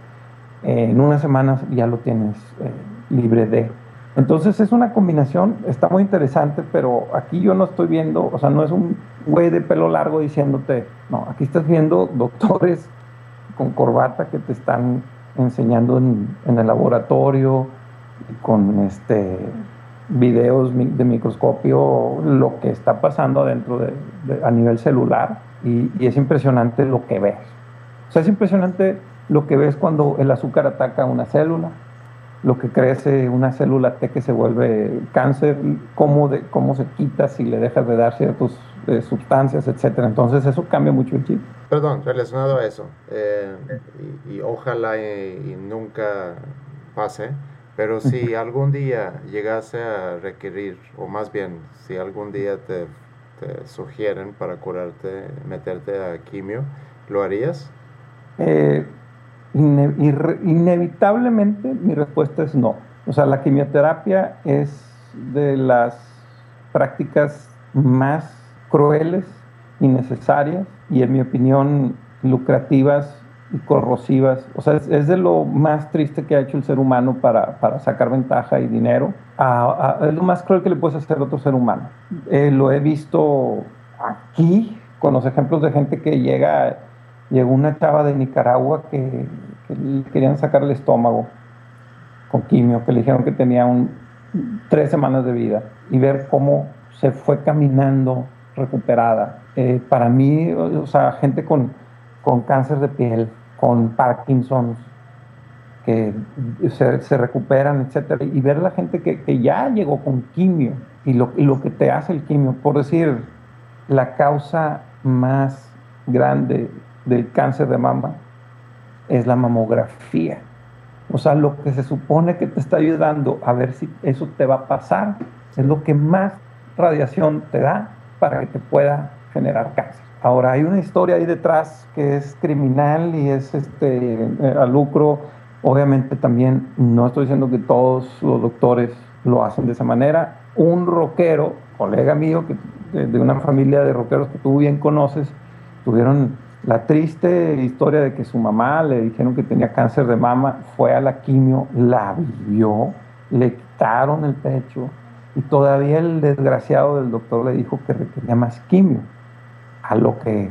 eh, en unas semanas ya lo tienes eh, libre de. Entonces es una combinación, está muy interesante, pero aquí yo no estoy viendo, o sea, no es un güey de pelo largo diciéndote, no, aquí estás viendo doctores con corbata que te están enseñando en, en el laboratorio, con este videos de microscopio, lo que está pasando adentro de, de, a nivel celular, y, y es impresionante lo que ves. O sea, es impresionante lo que ves cuando el azúcar ataca una célula, lo que crece una célula T que se vuelve cáncer, cómo, de, cómo se quita si le dejas de dar ciertas eh, sustancias, etcétera. Entonces eso cambia mucho el chip. Perdón, relacionado a eso, eh, y, y, ojalá y, y, nunca pase, pero si algún día llegase a requerir, o más bien, si algún día te, te sugieren para curarte, meterte a quimio, ¿lo harías? Eh, Ine inevitablemente mi respuesta es no. O sea, la quimioterapia es de las prácticas más crueles, innecesarias y en mi opinión lucrativas y corrosivas. O sea, es, es de lo más triste que ha hecho el ser humano para, para sacar ventaja y dinero. A, a, es lo más cruel que le puedes hacer a otro ser humano. Eh, lo he visto aquí con los ejemplos de gente que llega llegó una chava de Nicaragua que, que querían sacar el estómago con quimio, que le dijeron que tenía un tres semanas de vida y ver cómo se fue caminando recuperada. Eh, para mí, o sea, gente con, con cáncer de piel, con Parkinson, que se, se, recuperan, etcétera, y ver la gente que, que ya llegó con quimio y lo, y lo, que te hace el quimio, por decir, la causa más grande del cáncer de mama es la mamografía. O sea, lo que se supone que te está ayudando a ver si eso te va a pasar es lo que más radiación te da para que te pueda generar cáncer. Ahora, hay una historia ahí detrás que es criminal y es este, eh, a lucro. Obviamente también no estoy diciendo que todos los doctores lo hacen de esa manera. Un rockero, colega mío, de una familia de rockeros que tú bien conoces, tuvieron la triste historia de que su mamá le dijeron que tenía cáncer de mama, fue a la quimio, la vivió, le quitaron el pecho y todavía el desgraciado del doctor le dijo que requería más quimio. A lo que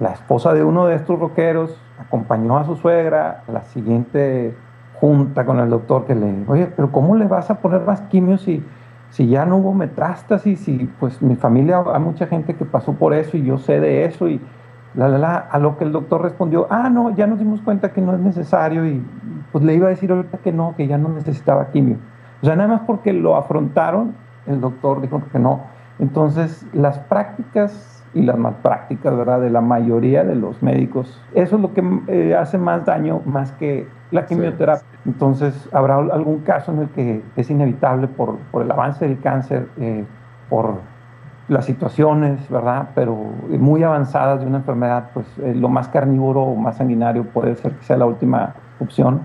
la esposa de uno de estos rockeros acompañó a su suegra a la siguiente junta con el doctor que le, oye, pero ¿cómo le vas a poner más quimio si, si ya no hubo metástasis? Y pues mi familia, hay mucha gente que pasó por eso y yo sé de eso y la, la, la, a lo que el doctor respondió, ah, no, ya nos dimos cuenta que no es necesario y pues le iba a decir ahorita que no, que ya no necesitaba quimio. O sea, nada más porque lo afrontaron, el doctor dijo que no. Entonces, las prácticas y las malprácticas, ¿verdad?, de la mayoría de los médicos, eso es lo que eh, hace más daño más que la quimioterapia. Sí. Entonces, habrá algún caso en el que es inevitable por, por el avance del cáncer, eh, por las situaciones, ¿verdad? Pero muy avanzadas de una enfermedad, pues eh, lo más carnívoro o más sanguinario puede ser que sea la última opción,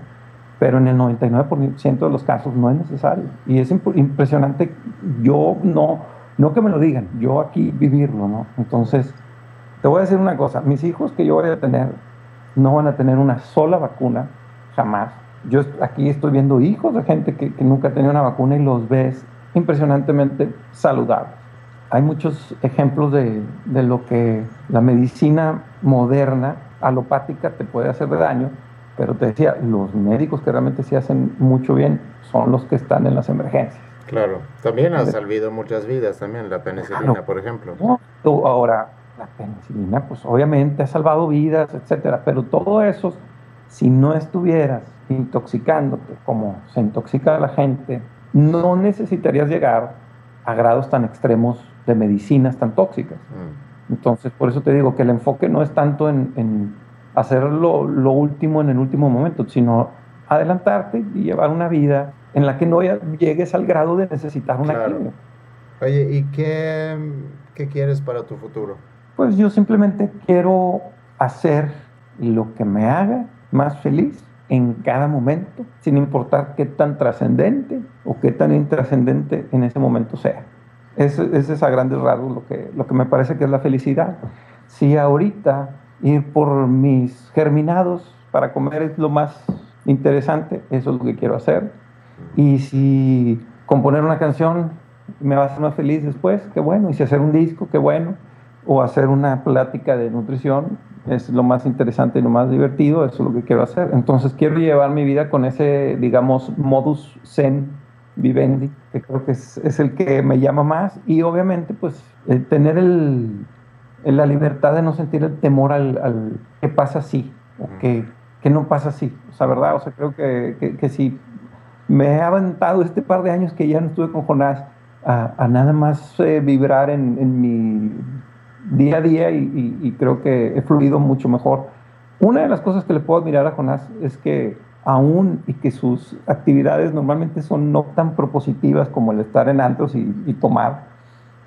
pero en el 99% de los casos no es necesario. Y es imp impresionante, yo no, no que me lo digan, yo aquí vivirlo, ¿no? Entonces, te voy a decir una cosa, mis hijos que yo voy a tener no van a tener una sola vacuna, jamás. Yo aquí estoy viendo hijos de gente que, nunca ha tenido una vacuna y los ves impresionantemente saludables hay muchos ejemplos de, de, lo que la medicina moderna, alopática, te puede hacer de daño, pero te decía, los médicos que realmente sí hacen mucho bien son los que están en las emergencias. Claro, también ha salvado muchas vidas, también la penicilina, claro. por ejemplo. No, ahora, la penicilina, pues obviamente ha salvado vidas, etcétera, pero todo eso, si no estuvieras intoxicándote como se intoxica la gente, no necesitarías llegar a grados tan extremos de medicinas tan tóxicas. Mm. Entonces, por eso te digo que el enfoque no es tanto en, en hacer lo, lo, último en el último momento, sino adelantarte y llevar una vida en la que no llegues al grado de necesitar una claro. quimio. Oye, ¿y qué, qué quieres para tu futuro? Pues yo simplemente quiero hacer lo que me haga más feliz en cada momento, sin importar qué tan trascendente o qué tan intrascendente en ese momento sea. Ese es a grandes rasgos lo que, lo que me parece que es la felicidad. Si ahorita ir por mis germinados para comer es lo más interesante, eso es lo que quiero hacer. Y si componer una canción me va a hacer más feliz después, qué bueno. Y si hacer un disco, qué bueno. O hacer una plática de nutrición es lo más interesante y lo más divertido, eso es lo que quiero hacer. Entonces quiero llevar mi vida con ese, digamos, modus zen vivendi, que creo que es, es, el que me llama más, y obviamente pues el tener el, la libertad de no sentir el temor al, al que pasa así, o que, que, no pasa así, o sea, ¿verdad? O sea, creo que, que, que, si me he aventado este par de años que ya no estuve con Jonás a, nada más eh, vibrar en, mi día a día y creo que he fluido mucho mejor. Una de las cosas que le puedo admirar a Jonás es que aún y que sus actividades normalmente son no tan propositivas como el estar en antros y, y, tomar,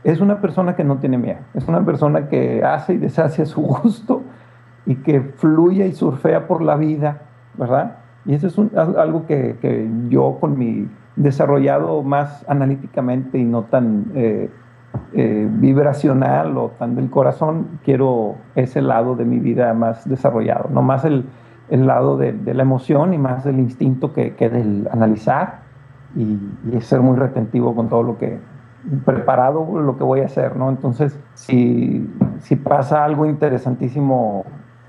es una persona que no tiene miedo, es una persona que hace y deshace a su gusto y que fluye y surfea por la vida, ¿verdad? Y eso es algo que, que, yo con mi desarrollado más analíticamente y no tan eh, eh, vibracional o tan del corazón, quiero ese lado de mi vida más desarrollado, no más el el lado de, de, la emoción y más del instinto que, que del analizar y, y, ser muy retentivo con todo lo que preparado lo que voy a hacer, ¿no? Entonces, si, si pasa algo interesantísimo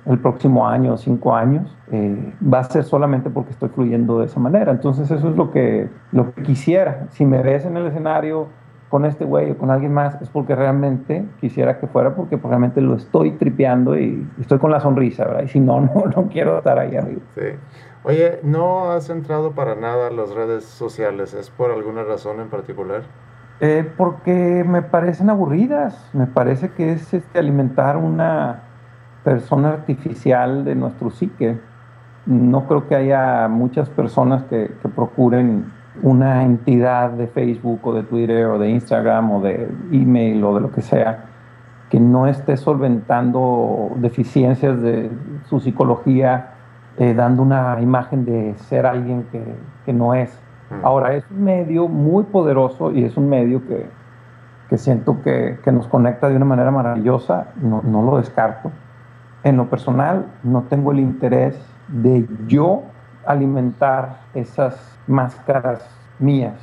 el próximo año o cinco años, eh, va a ser solamente porque estoy fluyendo de esa manera. Entonces eso es lo que, lo que quisiera. Si me ves en el escenario con este güey o con alguien más, es porque realmente quisiera que fuera, porque realmente lo estoy tripeando y estoy con la sonrisa, ¿verdad? Y si no, no, no quiero estar ahí arriba. Sí. Oye, ¿no has entrado para nada a las redes sociales? ¿Es por alguna razón en particular? Eh, porque me parecen aburridas, me parece que es este, alimentar una persona artificial de nuestro psique. No creo que haya muchas personas que, que procuren una entidad de Facebook o de Twitter o de Instagram o de email o de lo que sea que no esté solventando deficiencias de su psicología, eh, dando una imagen de ser alguien que, que no es. Mm. Ahora, es un medio muy poderoso y es un medio que, que siento que, que nos conecta de una manera maravillosa, no, no lo descarto. En lo personal, no tengo el interés de yo alimentar esas máscaras mías,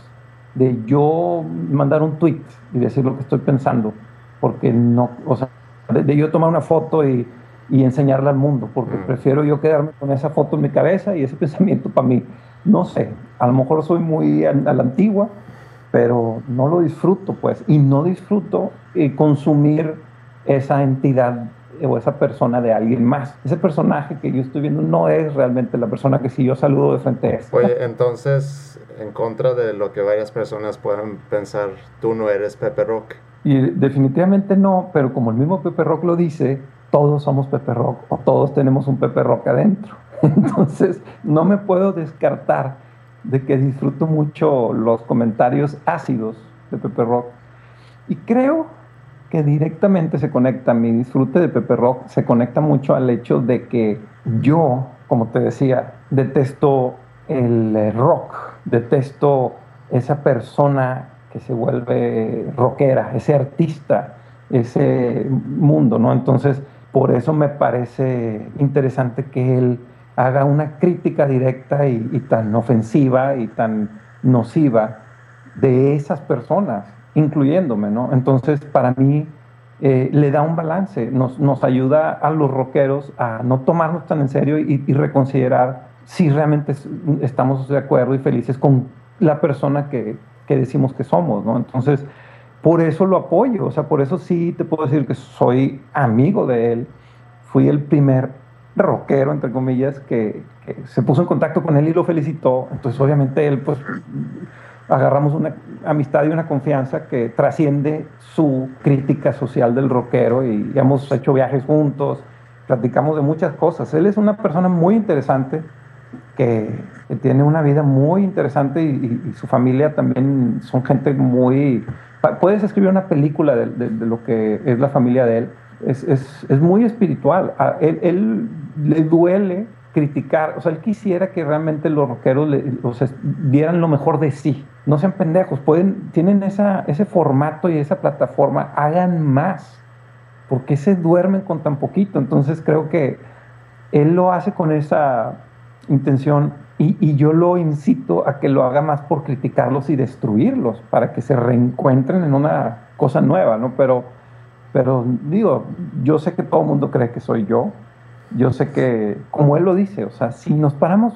de yo mandar un tweet y decir lo que estoy pensando, porque no, o sea, de, de yo tomar una foto y, y enseñarla al mundo, porque Mm. prefiero yo quedarme con esa foto en mi cabeza y ese pensamiento para mí. No sé, a lo mejor soy muy a, a la antigua, pero no lo disfruto, pues, y no disfruto eh, consumir esa entidad o esa persona de alguien más. Ese personaje que yo estoy viendo no es realmente la persona que si yo saludo de frente es. Oye, entonces, en contra de lo que varias personas puedan pensar, tú no eres Pepe Rock. Y definitivamente no, pero como el mismo Pepe Rock lo dice, todos somos Pepe Rock o todos tenemos un Pepe Rock adentro. Entonces, no me puedo descartar de que disfruto mucho los comentarios ácidos de Pepe Rock. Y creo que directamente se conecta, mi disfrute de Pepe Rock se conecta mucho al hecho de que yo, como te decía, detesto el eh, rock, detesto esa persona que se vuelve rockera, ese artista, ese mundo, ¿no? Entonces, por eso me parece interesante que él haga una crítica directa y, y tan ofensiva y tan nociva de esas personas, incluyéndome, ¿no? Entonces, para mí, eh, le da un balance, nos, nos ayuda a los rockeros a no tomarnos tan en serio y, y reconsiderar si realmente es- estamos de acuerdo y felices con la persona que, que decimos que somos, ¿no? Entonces, por eso lo apoyo, o sea, por eso sí te puedo decir que soy amigo de él. Fui el primer rockero, entre comillas, que, que se puso en contacto con él y lo felicitó. Entonces, obviamente, él, pues, agarramos una amistad y una confianza que trasciende su crítica social del rockero y hemos hecho viajes juntos, platicamos de muchas cosas. Él es una persona muy interesante que, tiene una vida muy interesante y, su familia también son gente muy... Puedes escribir una película de lo que es la familia de él. Es, es- es muy espiritual. A él, él le duele criticar, o sea, él quisiera que realmente los rockeros o dieran lo mejor de sí. No sean pendejos, pueden, tienen esa, ese formato y esa plataforma, hagan más. ¿Por qué se duermen con tan poquito? Entonces creo que él lo hace con esa intención y, y yo lo incito a que lo haga más por criticarlos y destruirlos para que se reencuentren en una cosa nueva, ¿no? Pero, pero digo, yo sé que todo el mundo cree que soy yo. Yo sé que, como él lo dice, o sea, si nos paramos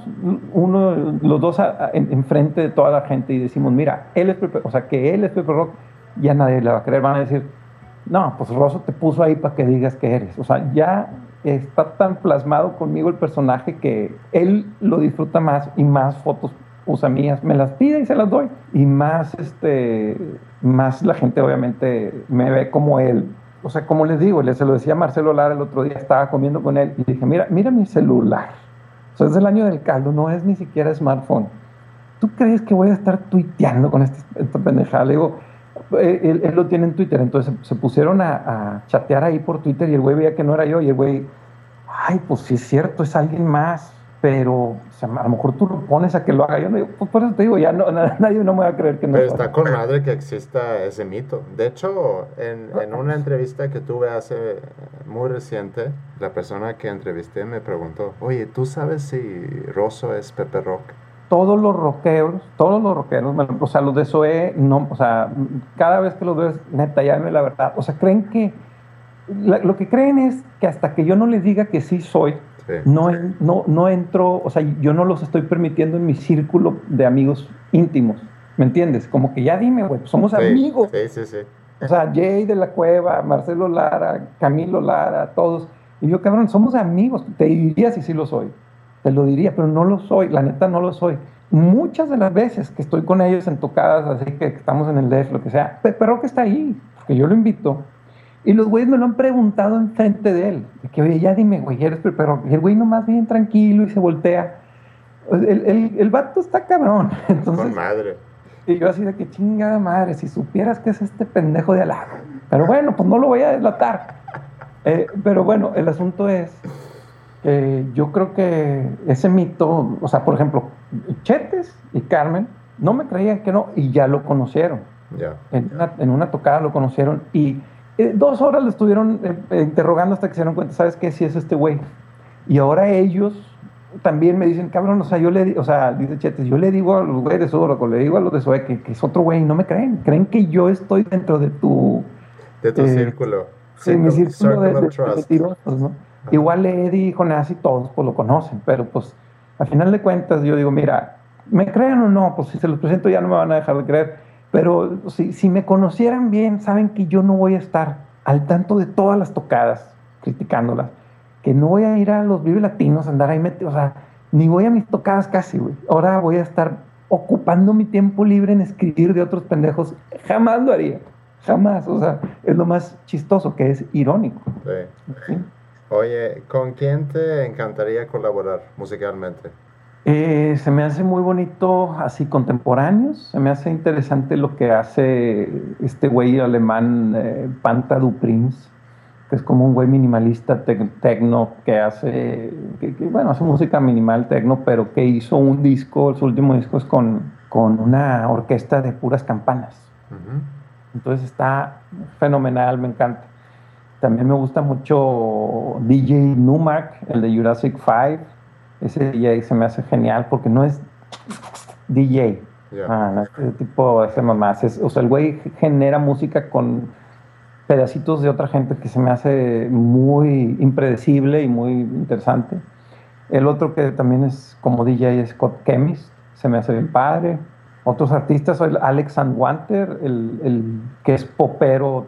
uno, los dos enfrente de toda la gente y decimos, mira, él es o sea, que él es Pepe Rock, ya nadie le va a creer, van a decir, no, pues Rosso te puso ahí para que digas que eres. O sea, ya está tan plasmado conmigo el personaje que él lo disfruta más y más fotos usa mías, me las pide y se las doy. Y más, este, más la gente obviamente me ve como él. O sea, como les digo, se lo decía Marcelo Lara el otro día, estaba comiendo con él y dije, mira, mira mi celular. O sea, es del año del caldo, no es ni siquiera smartphone. ¿Tú crees que voy a estar tuiteando con este, esta pendejada? Le digo, eh, él, él lo tiene en Twitter, entonces se, pusieron a, a chatear ahí por Twitter y el güey veía que no era yo y el güey, ay, pues sí es cierto, es alguien más, pero sea, a lo mejor tú lo pones a que lo haga. Yo no digo, pues por eso te digo, ya no, nadie no me va a creer que no Pero está con madre que exista ese mito. De hecho, en, en una entrevista que tuve hace eh, muy reciente, la persona que entrevisté me preguntó, oye, ¿tú sabes si Rosso es Pepe Rock? todos los rockeros, todos los rockeros, bueno, o sea, los de SOE, no, o sea, cada vez que los veo, neta, ya la verdad, o sea, creen que la- lo que creen es que hasta que yo no les diga que sí soy, Sí. no, no, no entro, o sea, yo no los estoy permitiendo en mi círculo de amigos íntimos, ¿me entiendes? Como que ya dime, güey, pues somos Sí, amigos. Sí, sí, sí. O sea, Jay de la Cueva, Marcelo Lara, Camilo Lara, todos. Y yo, cabrón, somos amigos. Te diría si sí lo soy. Te lo diría, pero no lo soy. La neta, no lo soy. Muchas de las veces que estoy con ellos en tocadas, así que estamos en el DEF, lo que sea, Pepe Rock está ahí, porque yo lo invito. Y los güeyes me lo han preguntado enfrente de él. De que, oye, ya dime, güey, eres. Y el güey nomás bien tranquilo y se voltea. El, el, el vato está cabrón. Entonces, Con madre. y yo así de que chingada madre, si supieras que es este pendejo de al lado. Pero bueno, pues no lo voy a deslatar. Eh, pero bueno, el asunto es que yo creo que ese mito, o sea, por ejemplo, Chetes y Carmen no me creían que no y ya lo conocieron. Ya. En una, en una tocada lo conocieron y eh, dos horas lo estuvieron eh, eh, interrogando hasta que se dieron cuenta, ¿sabes qué? Si es este güey. Y ahora ellos también me dicen, cabrón, o sea, yo le o sea, dice Chetes, yo le digo a los güeyes de Sudoroco, le digo a los de Zoe que, que es otro güey no me creen. Creen que yo estoy dentro de tu, De tu Eh, círculo. sí, mi círculo de, de- de trust. mentirosos, ¿no? Igual Eddie, Jonás y todos, pues lo conocen, pero pues al final de cuentas yo digo, mira, ¿me creen o no? Pues si se los presento ya no me van a dejar de creer, pero si, si me conocieran bien, saben que yo no voy a estar al tanto de todas las tocadas, criticándolas, que no voy a ir a los Vive Latinos, andar ahí metido, o sea, ni voy a mis tocadas casi, güey. Ahora voy a estar ocupando mi tiempo libre en escribir de otros pendejos. Jamás lo haría, jamás, o sea, es lo más chistoso, que es irónico. Sí. ¿sí? Oye, ¿con quién te encantaría colaborar musicalmente? Eh, se me hace muy bonito así contemporáneos, se me hace interesante lo que hace este güey alemán eh, Panta du Prince, que es como un güey minimalista tec- tecno que hace, que, que, bueno, hace música minimal tecno, pero que hizo un disco, su último disco es con, con una orquesta de puras campanas. Entonces está fenomenal, me encanta. También me gusta mucho DJ Numark, el de Jurassic 5. Ese DJ se me hace genial porque no es DJ. Ya. Ah, no, este tipo de mamás. Es, o sea, el güey genera música con pedacitos de otra gente que se me hace muy impredecible y muy interesante. El otro que también es como DJ es Scott Chemist, se me hace bien padre. Otros artistas, el Alex Wanter, el, el que es popero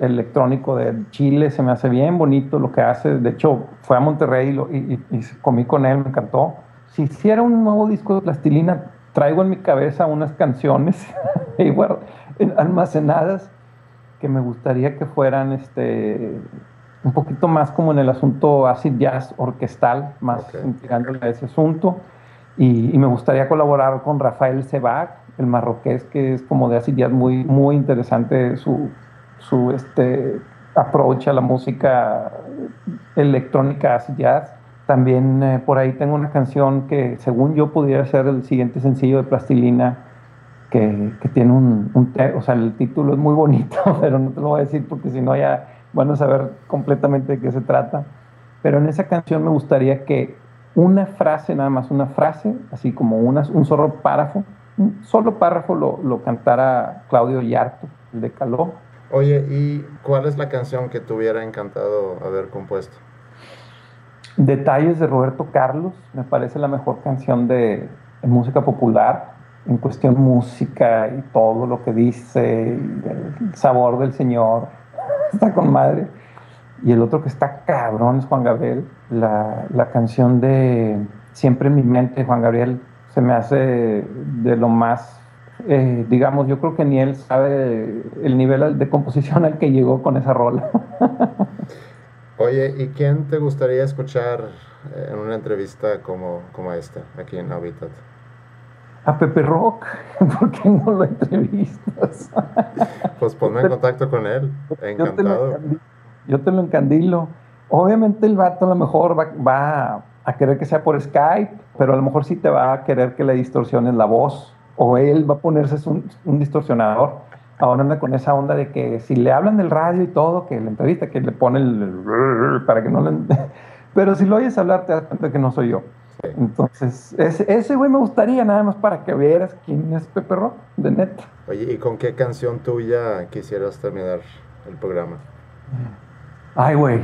electrónico de Chile, se me hace bien bonito lo que hace. De hecho, fue a Monterrey y, comí con él, me encantó. Si hiciera un nuevo disco de plastilina, traigo en mi cabeza unas canciones almacenadas que me gustaría que fueran este un poquito más como en el asunto acid jazz orquestal, más Ok. tirándole a ese asunto. Y, y me gustaría colaborar con Rafael Sebac, el marroqués, que es como de acid jazz muy, muy interesante su, su este, approach a la música electrónica acid jazz. También eh, por ahí tengo una canción que según yo pudiera ser el siguiente sencillo de Plastilina, que, que tiene un, un o sea, el título es muy bonito, pero no te lo voy a decir porque si no ya van a saber completamente de qué se trata. Pero en esa canción me gustaría que una frase, nada más una frase, así como una, un solo párrafo, un solo párrafo lo, lo cantara Claudio Yarto, el de Caló. Oye, ¿y cuál es la canción que te hubiera encantado haber compuesto? Detalles de Roberto Carlos, me parece la mejor canción de, música popular, en cuestión música y todo lo que dice, el sabor del Señor, está con madre. Y el otro que está cabrón es Juan Gabriel, la, la canción de Siempre en mi mente, Juan Gabriel, se me hace de lo más, eh, digamos, yo creo que ni él sabe el nivel de composición al que llegó con esa rola. Oye, ¿y quién te gustaría escuchar eh, en una entrevista como, como esta, aquí en Habitat? A Pepe Rock, ¿por qué no lo entrevistas? Pues ponme en contacto con él, Yo te, lo encantado. yo te lo encandilo. Obviamente el vato a lo mejor va, va a querer que sea por Skype, pero a lo mejor sí te va a querer que le distorsiones la voz. O él va a ponerse un, un distorsionador. Ahora anda con esa onda de que si le hablan del radio y todo, que la entrevista, que le pone el... para que no le... Pero si lo oyes hablar, te das cuenta que no soy yo. Entonces, ese, ese güey me gustaría nada más para que vieras quién es Pepe Rock, de neta. Oye, ¿y con qué canción tuya quisieras terminar el programa? Ay, güey,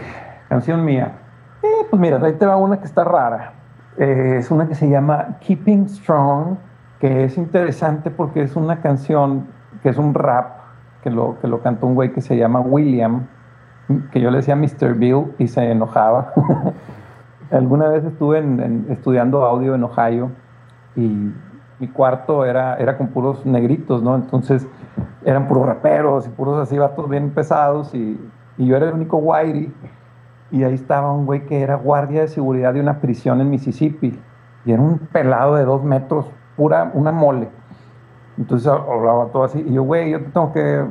canción mía. Eh, pues mira, ahí te va una que está rara. Eh, es una que se llama Keeping Strong, que es interesante porque es una canción que es un rap que lo, que lo cantó un güey que se llama William, que yo le decía Mr. Bill y se enojaba. Alguna vez estuve en- estudiando audio en Ohio y mi cuarto era, era con puros negritos, ¿no? Entonces eran puros raperos y puros así vatos bien pesados y, y yo era el único whitey y ahí estaba un güey que era guardia de seguridad de una prisión en Mississippi y era un pelado de dos metros, pura, una mole. Entonces hablaba todo así y yo, güey, yo te tengo que,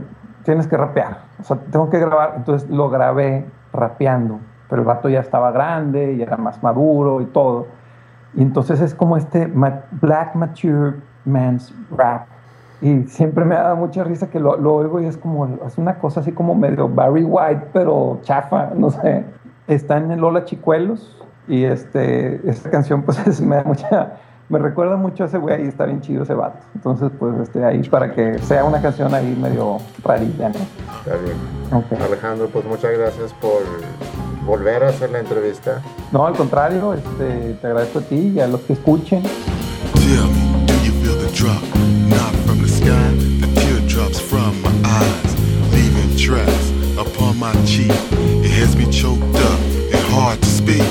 tienes que rapear, o sea, tengo que grabar. Entonces lo grabé rapeando, pero el vato ya estaba grande y era más maduro y todo. Y entonces es como este black mature man's rap. Y siempre me ha dado mucha risa que lo, lo oigo y es como, es una cosa así como medio Barry White, pero chafa, no sé. Está en el Lola Chicuelos y este, esta canción pues es- me da mucha, me recuerda mucho a ese güey y está bien chido ese vato. Entonces pues este, ahí para que sea una canción ahí medio rarilla, ¿no? Está bien. Ok. Alejandro, pues muchas gracias por volver a hacer la entrevista. No, al contrario, este, te agradezco a ti y a los que escuchen. Tell me, do you feel the drop? Not from the sky, the teardrops from my eyes, leaving tracks upon my cheek. It has me choked up and hard to speak.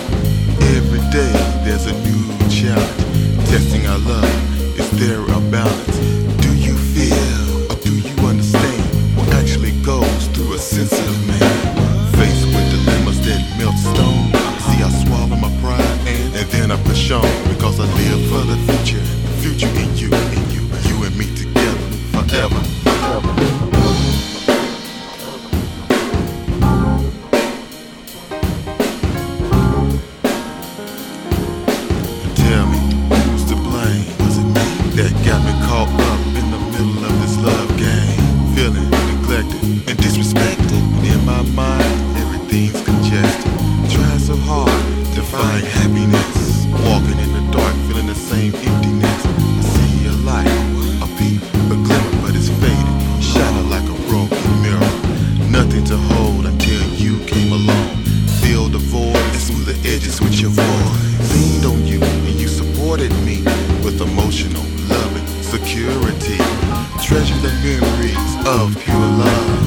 Every day there's a new challenge. Testing our love, is there a balance? Do you feel or do you understand what actually goes through a sensitive man? Faced with dilemmas that melt stone. See, I swallow my pride and, and then I push on because I live for the future. Future in you, in you, you and me together forever. Treasure the memories of pure love.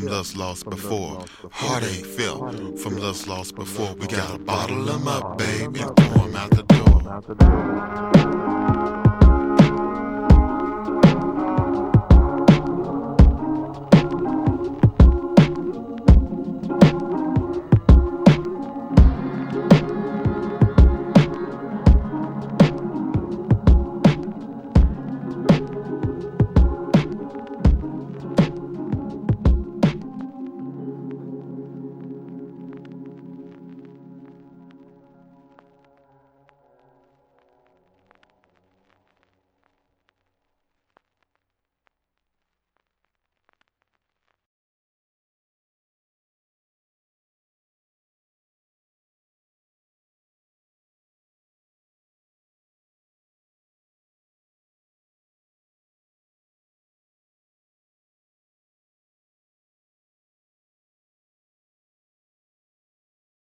From love's lost before. Heartache felt from love's lost before. We gotta bottle them up, baby, and pour 'em out the door.